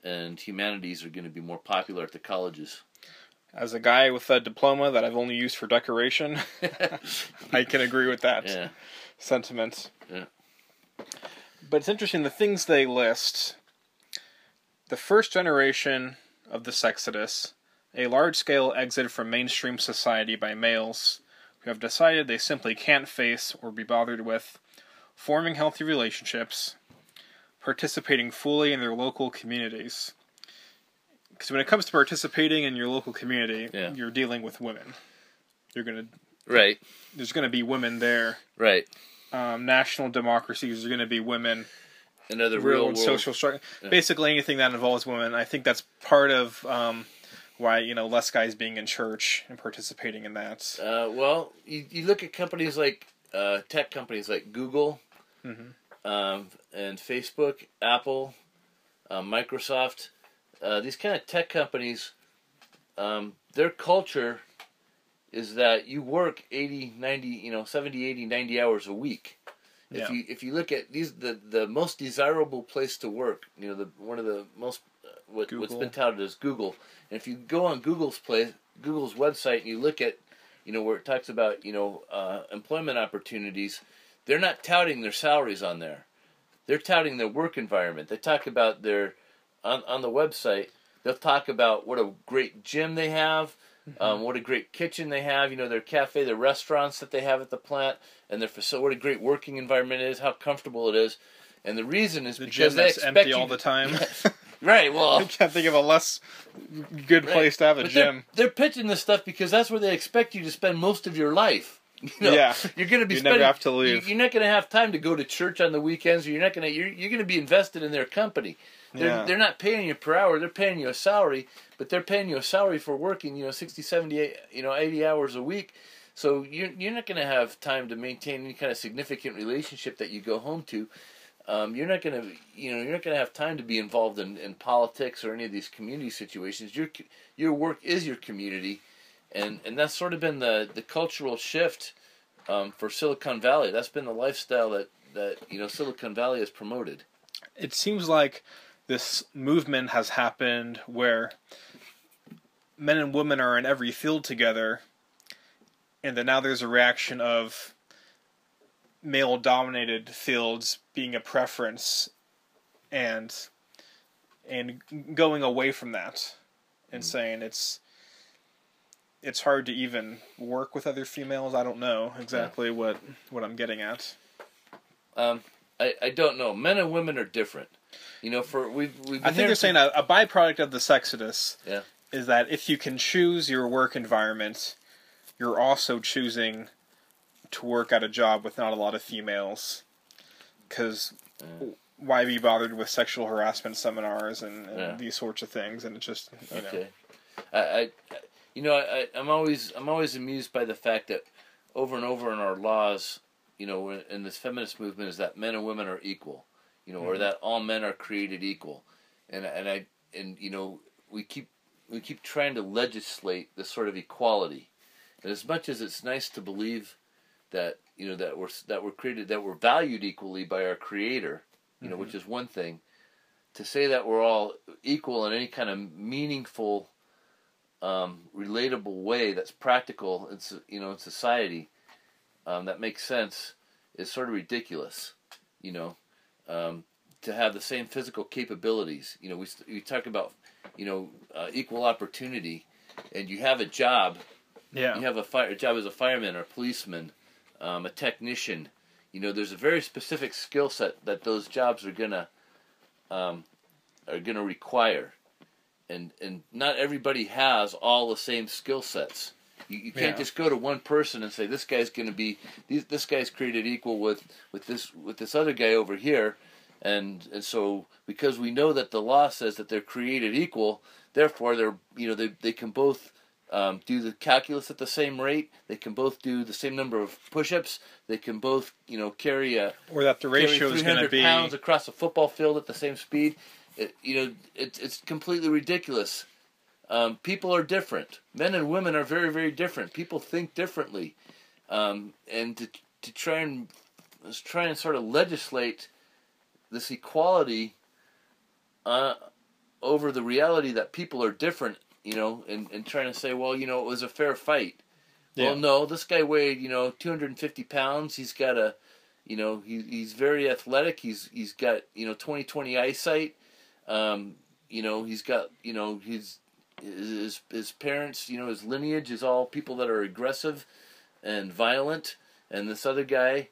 and humanities are going to be more popular at the colleges. As a guy with a diploma that I've only used for decoration, I can agree with that yeah. sentiment. Yeah. But it's interesting the things they list. The first generation of the Sexodus, a large scale exit from mainstream society by males who have decided they simply can't face or be bothered with forming healthy relationships, participating fully in their local communities. Because when it comes to participating in your local community, Yeah. you're dealing with women. You're gonna Right. there's gonna be women there Right. um, national democracies are going to be women, Another real, real world world. social struggle. Yeah. Basically, anything that involves women. I think that's part of um, why you know less guys being in church and participating in that. Uh, well, you, you look at companies like uh, tech companies like Google Mhm. um, and Facebook, Apple, uh, Microsoft. Uh, these kind of tech companies, um, their culture is that you work 80, 90, you know, 70, 80, 90 hours a week. If Yeah. you if you look at these the the most desirable place to work, you know, the one of the most what, what's Google. been touted as Google. And if you go on Google's place, Google's website, and you look at, you know, where it talks about you know uh, employment opportunities, they're not touting their salaries on there. They're touting their work environment. They talk about their on on the website. They'll talk about what a great gym they have, Um, what a great kitchen they have. You know, their cafe, their restaurants that they have at the plant, and their facility. What a great working environment it is. How comfortable it is. And the reason is The because gym they that's expect empty you all the time. right. Well, I can't think of a less good Right. place to have a But gym. They're, they're pitching this stuff because that's where they expect you to spend most of your life. You know, Yeah. you're going to be. You never have to leave. you- You're not going to have time to go to church on the weekends. Or you're not going to. You're, you're going to be invested in their company. They're, Yeah. they're not paying you per hour. They're paying you a salary, but they're paying you a salary for working. You know, 60, 70, you know, 80 hours a week. So you're you're not going to have time to maintain any kind of significant relationship that you go home to. Um, you're not going to, you know, you're not going to have time to be involved in, in politics or any of these community situations. Your your work is your community, and and that's sort of been the the cultural shift um, for Silicon Valley. That's been the lifestyle that that you know Silicon Valley has promoted. it seems like this movement has happened where men and women are in every field together, and then now there's a reaction of male dominated fields being a preference and and going away from that and saying it's it's hard to even work with other females. I don't know exactly what what I'm getting at. Um, I, I don't know. Men and women are different. You know, for we've we've. I think they're saying a, a byproduct of the sexodus Yeah. is that if you can choose your work environment, you're also choosing to work at a job with not a lot of females. Because Yeah. why be bothered with sexual harassment seminars and, and Yeah. these sorts of things? And it just, you know. Okay. I, I, you know, I, I'm always, I'm always amused by the fact that over and over in our laws, you know, in- in this feminist movement, is that men and women are equal, you know, or Mhm. that all men are created equal, and and I, and you know, we keep, we keep trying to legislate this sort of equality, and as much as it's nice to believe that you know that we're that we're created that we're valued equally by our Creator, you know, Mhm. which is one thing. To say that we're all equal in any kind of meaningful um, relatable way that's practical in you know in society um, that makes sense is sort of ridiculous you know um, to have the same physical capabilities you know we, we talk about you know uh, equal opportunity and you have a job Yeah. you have a fire a job as a fireman or a policeman um, a technician you know there's a very specific skill set that those jobs are gonna um, are gonna require. And and not everybody has all the same skill sets. You, you can't Yeah. just go to one person and say this guy's going to be these, this guy's created equal with with this with this other guy over here. And and so because we know that the law says that they're created equal therefore they're you know they, they can both um, do the calculus at the same rate they can both do the same number of push-ups they can both you know carry a Or that the ratio is going to 300 be. pounds across a football field at the same speed. It, you know, it's it's completely ridiculous. Um, people are different. Men and women are very very different. People think differently, um, and to to try and let's try and sort of legislate this equality uh, over the reality that people are different. You know, and, and trying to say, well, you know, it was a fair fight. Yeah. Well, no, this guy weighed, you know, 250 pounds. He's got a, you know, he, he's very athletic. He's he's got, you know, 20/20 eyesight. Um, you know, he's got, you know, his his his parents, you know, his lineage is all people that are aggressive and violent, and this other guy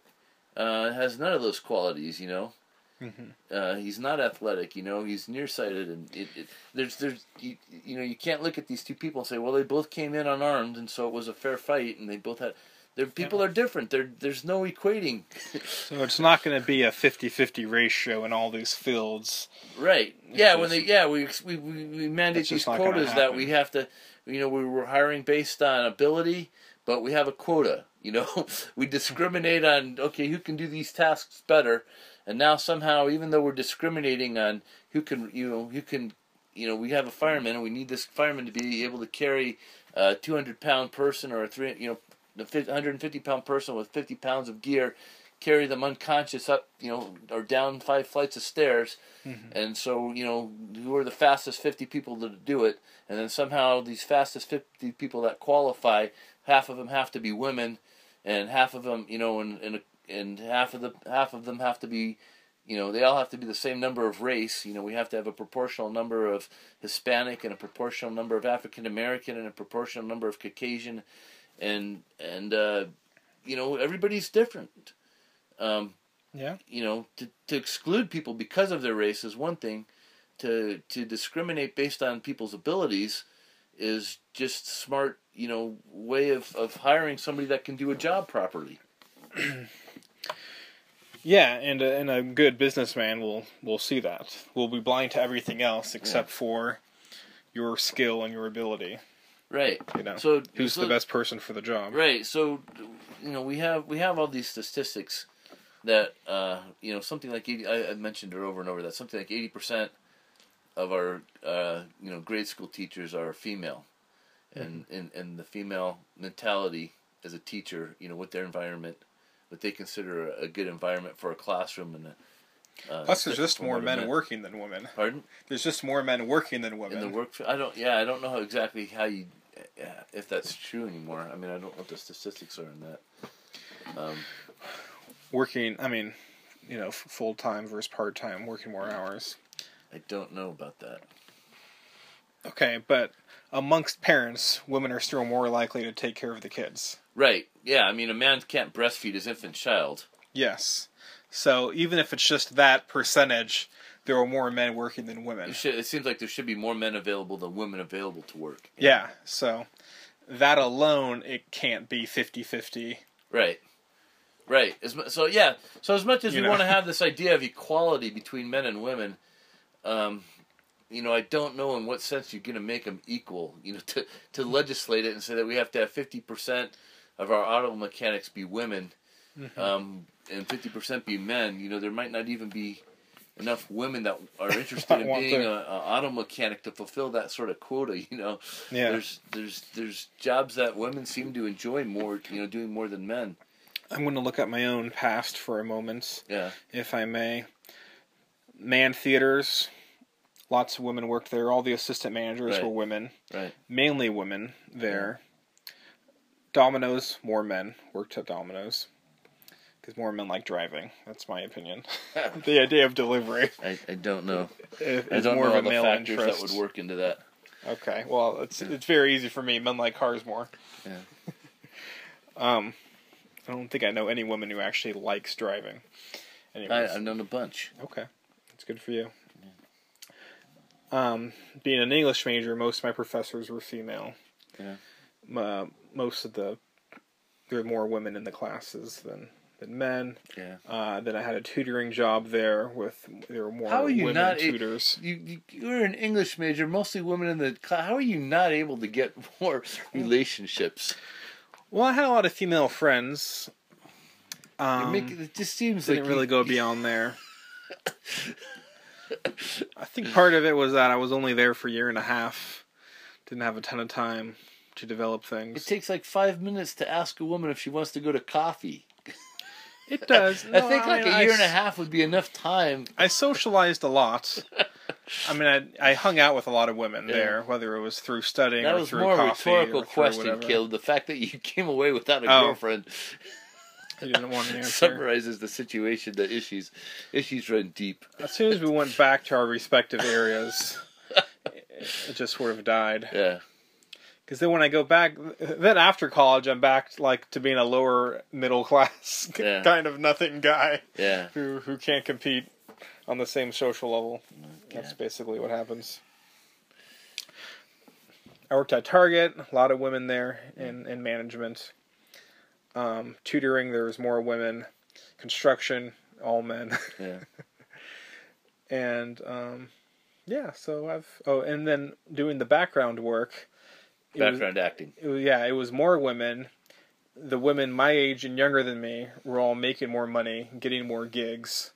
uh, has none of those qualities. You know, Mhm. uh, he's not athletic. You know, he's nearsighted, and it, it, there's there's you, you know you can't look at these two people and say, well, they both came in unarmed, and so it was a fair fight, and they both had. Their people are different. There, there's no equating. So it's not going to be a 50-50 ratio in all these fields. Right. It's Yeah. just- when they yeah we we we, we mandate these just not gonna quotas that we have to you know we were hiring based on ability, but we have a quota. You know we discriminate on okay who can do these tasks better, and now somehow even though we're discriminating on who can you know who can you know we have a fireman and we need this fireman to be able to carry a 200 pound person or a three you know a 150 pound person with 50 pounds of gear carry them unconscious up you know or down five flights of stairs mm-hmm. and so, you know, who are the fastest 50 people to do it? And then somehow these fastest 50 people that qualify, half of them have to be women, and half of them, you know, in, in and, and half of the half of them have to be you know, they all have to be the same number of race. You know, we have to have a proportional number of Hispanic and a proportional number of African American and a proportional number of Caucasian, and and uh, you know everybody's different. Um, Yeah. you know, to to exclude people because of their race is one thing. To to discriminate based on people's abilities is just smart. You know, way of of hiring somebody that can do a job properly. Yeah, and a, and a good businessman will will see that. Will be blind to everything else except for your skill and your ability. Right. You know, So who's so- the best person for the job? Right. So, you know, we have we have all these statistics that uh, you know something like 80, I, I mentioned it over and over that something like eighty percent of our uh, you know grade school teachers are female, and and and the female mentality as a teacher, you know, with their environment, what they consider a, good environment for a classroom and. A, uh, Plus, there's just more it men working than women. Pardon? There's just more men working than women. in the work I don't yeah I don't know how exactly how you if that's true anymore I mean I don't know what the statistics are in that um, working, I mean, you know, full time versus part time, working more hours. I don't know about that Okay, but amongst parents, women are still more likely to take care of the kids. right yeah I mean a man can't breastfeed his infant child Yes. So even if it's just that percentage, there are more men working than it, women. should, it seems like there should be more men available than women available to work Yeah, so that alone, it can't be 50 50. right right as, so yeah so as much as You we know. want to have this idea of equality between men and women um, you know, I don't know in what sense you're going to make them equal. You know, to to legislate it and say that we have to have fifty percent of our auto mechanics be women, Mm-hmm. um, and fifty percent be men. You know, there might not even be enough women that are interested in being an auto mechanic to fulfill that sort of quota. You know, Yeah. there's there's there's jobs that women seem to enjoy more. You know, doing more than men. I'm going to look at my own past for a moment, Yeah, if I may. Mann theaters, lots of women worked there. All the assistant managers Right. were women, right. mainly women there. Domino's, more men worked at Domino's. Because more men like driving. That's my opinion. the idea of delivery I, I don't know. is, I don't more know of a male factors interest. that would work into that. Okay, well, it's it's very easy for me. Men like cars more. Yeah. um, I don't think I know any woman who actually likes driving. I, Anyways, I've known a bunch. okay, that's good for you. Um, being an English major, most of my professors were female. Yeah. Uh, most of the there were more women in the classes than than men. Yeah. Uh, then I had a tutoring job there with there were more How are you women not tutors. You, you you're an English major, mostly women in the class. How are you not able to get more relationships? well, I had a lot of female friends. Um, make, it just seems didn't like really you, go beyond there. I think part of it was that I was only there for a year and a half. Didn't have a ton of time to develop things. It takes like five minutes to ask a woman if she wants to go to coffee. It does. I think like mean, a year I and a half would be enough time. I socialized a lot. I mean, I, I hung out with a lot of women Yeah. there, whether it was through studying That or was through more a coffee rhetorical or through question, whatever. Caleb. The fact that you came away without a Oh. girlfriend You didn't want an answer. summarizes the situation. The issues, issues run deep. As soon as we went back to our respective areas, it it just sort of died. Yeah, Because then when I go back, then after college, I'm back like to being a lower middle class Yeah. kind of nothing guy yeah. who who can't compete on the same social level. That's Yeah. basically what happens. I worked at Target. A lot of women there in in management. Um, tutoring, there was more women. Construction, all men. Yeah. and um, yeah, so I've oh, and then doing the background work. it was- Background acting. it was, yeah, it was more women. The women my age and younger than me were all making more money, getting more gigs.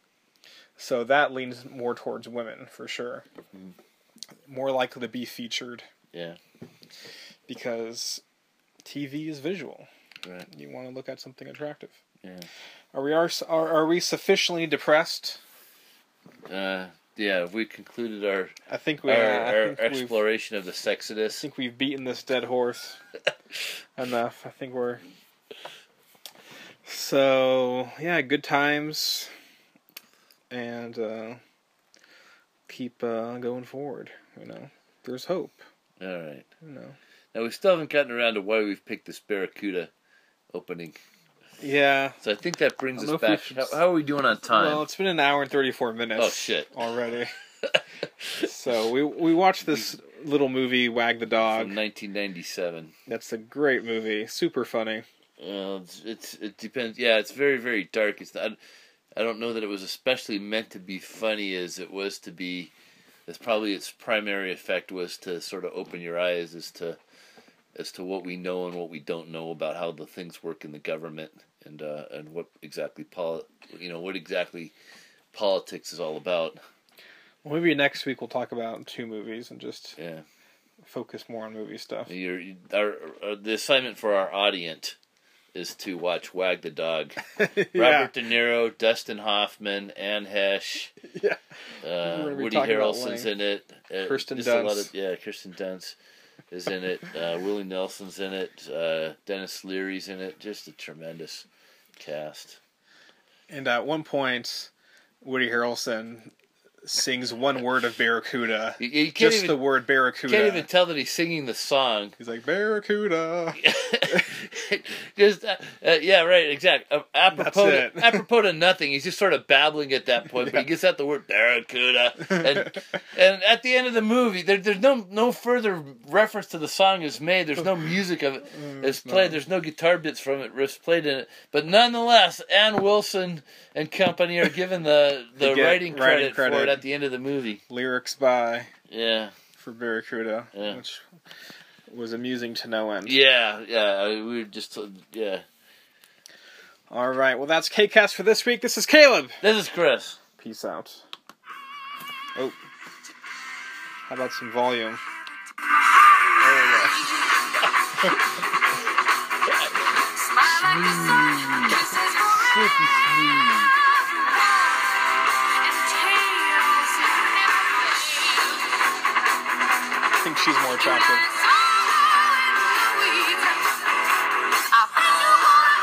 So that leans more towards women for sure. More likely to be featured Yeah. because TV is visual. Right. You want to look at something attractive. Yeah. Are we are are, are we sufficiently depressed? Uh, yeah. We concluded our I think we our, I our think exploration of the sexodus. I think we've beaten this dead horse enough. I think we're so yeah, good times. and uh, keep uh, going forward. You know, there's hope. All right. You know. Now we still haven't gotten around to why we've picked this Barracuda opening. Yeah. So I think that brings us know if we back. should How, how are we doing on time? Well, it's been an hour and thirty four minutes. Oh, shit. Already. so we we watched this little movie, Wag the Dog. From 1997. That's a great movie. Super funny. Well, it's, it's it depends. Yeah, it's very very dark. It's not. I don't know that it was especially meant to be funny as it was to be. That's probably its primary effect was to sort of open your eyes as to as to what we know and what we don't know about how the things work in the government and uh, and what exactly poli- you know what exactly politics is all about. Well, maybe next week we'll talk about two movies and just Yeah, focus more on movie stuff. Your, our, our, the assignment for our audience is to watch Wag the Dog. yeah. Robert De Niro, Dustin Hoffman, Anne Heche, Yeah. uh, Woody Harrelson's in it. Uh, Kirsten just a lot Dunst. of- yeah, Kirsten Dunst is in it. Uh, Willie Nelson's in it. Uh, Denis Leary's in it. Just a tremendous cast. And at one point, Woody Harrelson sings one word of Barracuda. You, you Just even the word Barracuda. can't even tell that he's singing the song. He's like Barracuda. just uh, uh, yeah, right, exact. Uh, apropos, to, apropos to nothing. He's just sort of babbling at that point, but he gets out the word barracuda, and and at the end of the movie, there, there's no no further reference to the song is made. There's no music of it is played. There's no guitar bits from it riffs played in it, but nonetheless, Ann Wilson and company are given the the They get writing, writing credit, for it at the end of the movie. Lyrics by Yeah, for Barracuda, Yeah. which was amusing to no end. yeah, yeah. We were just uh, yeah. All right, well that's KCast for this week. This is Caleb. This is Chris. Peace out. Oh, how about some volume? There we go. Silky smooth. I think she's more attractive.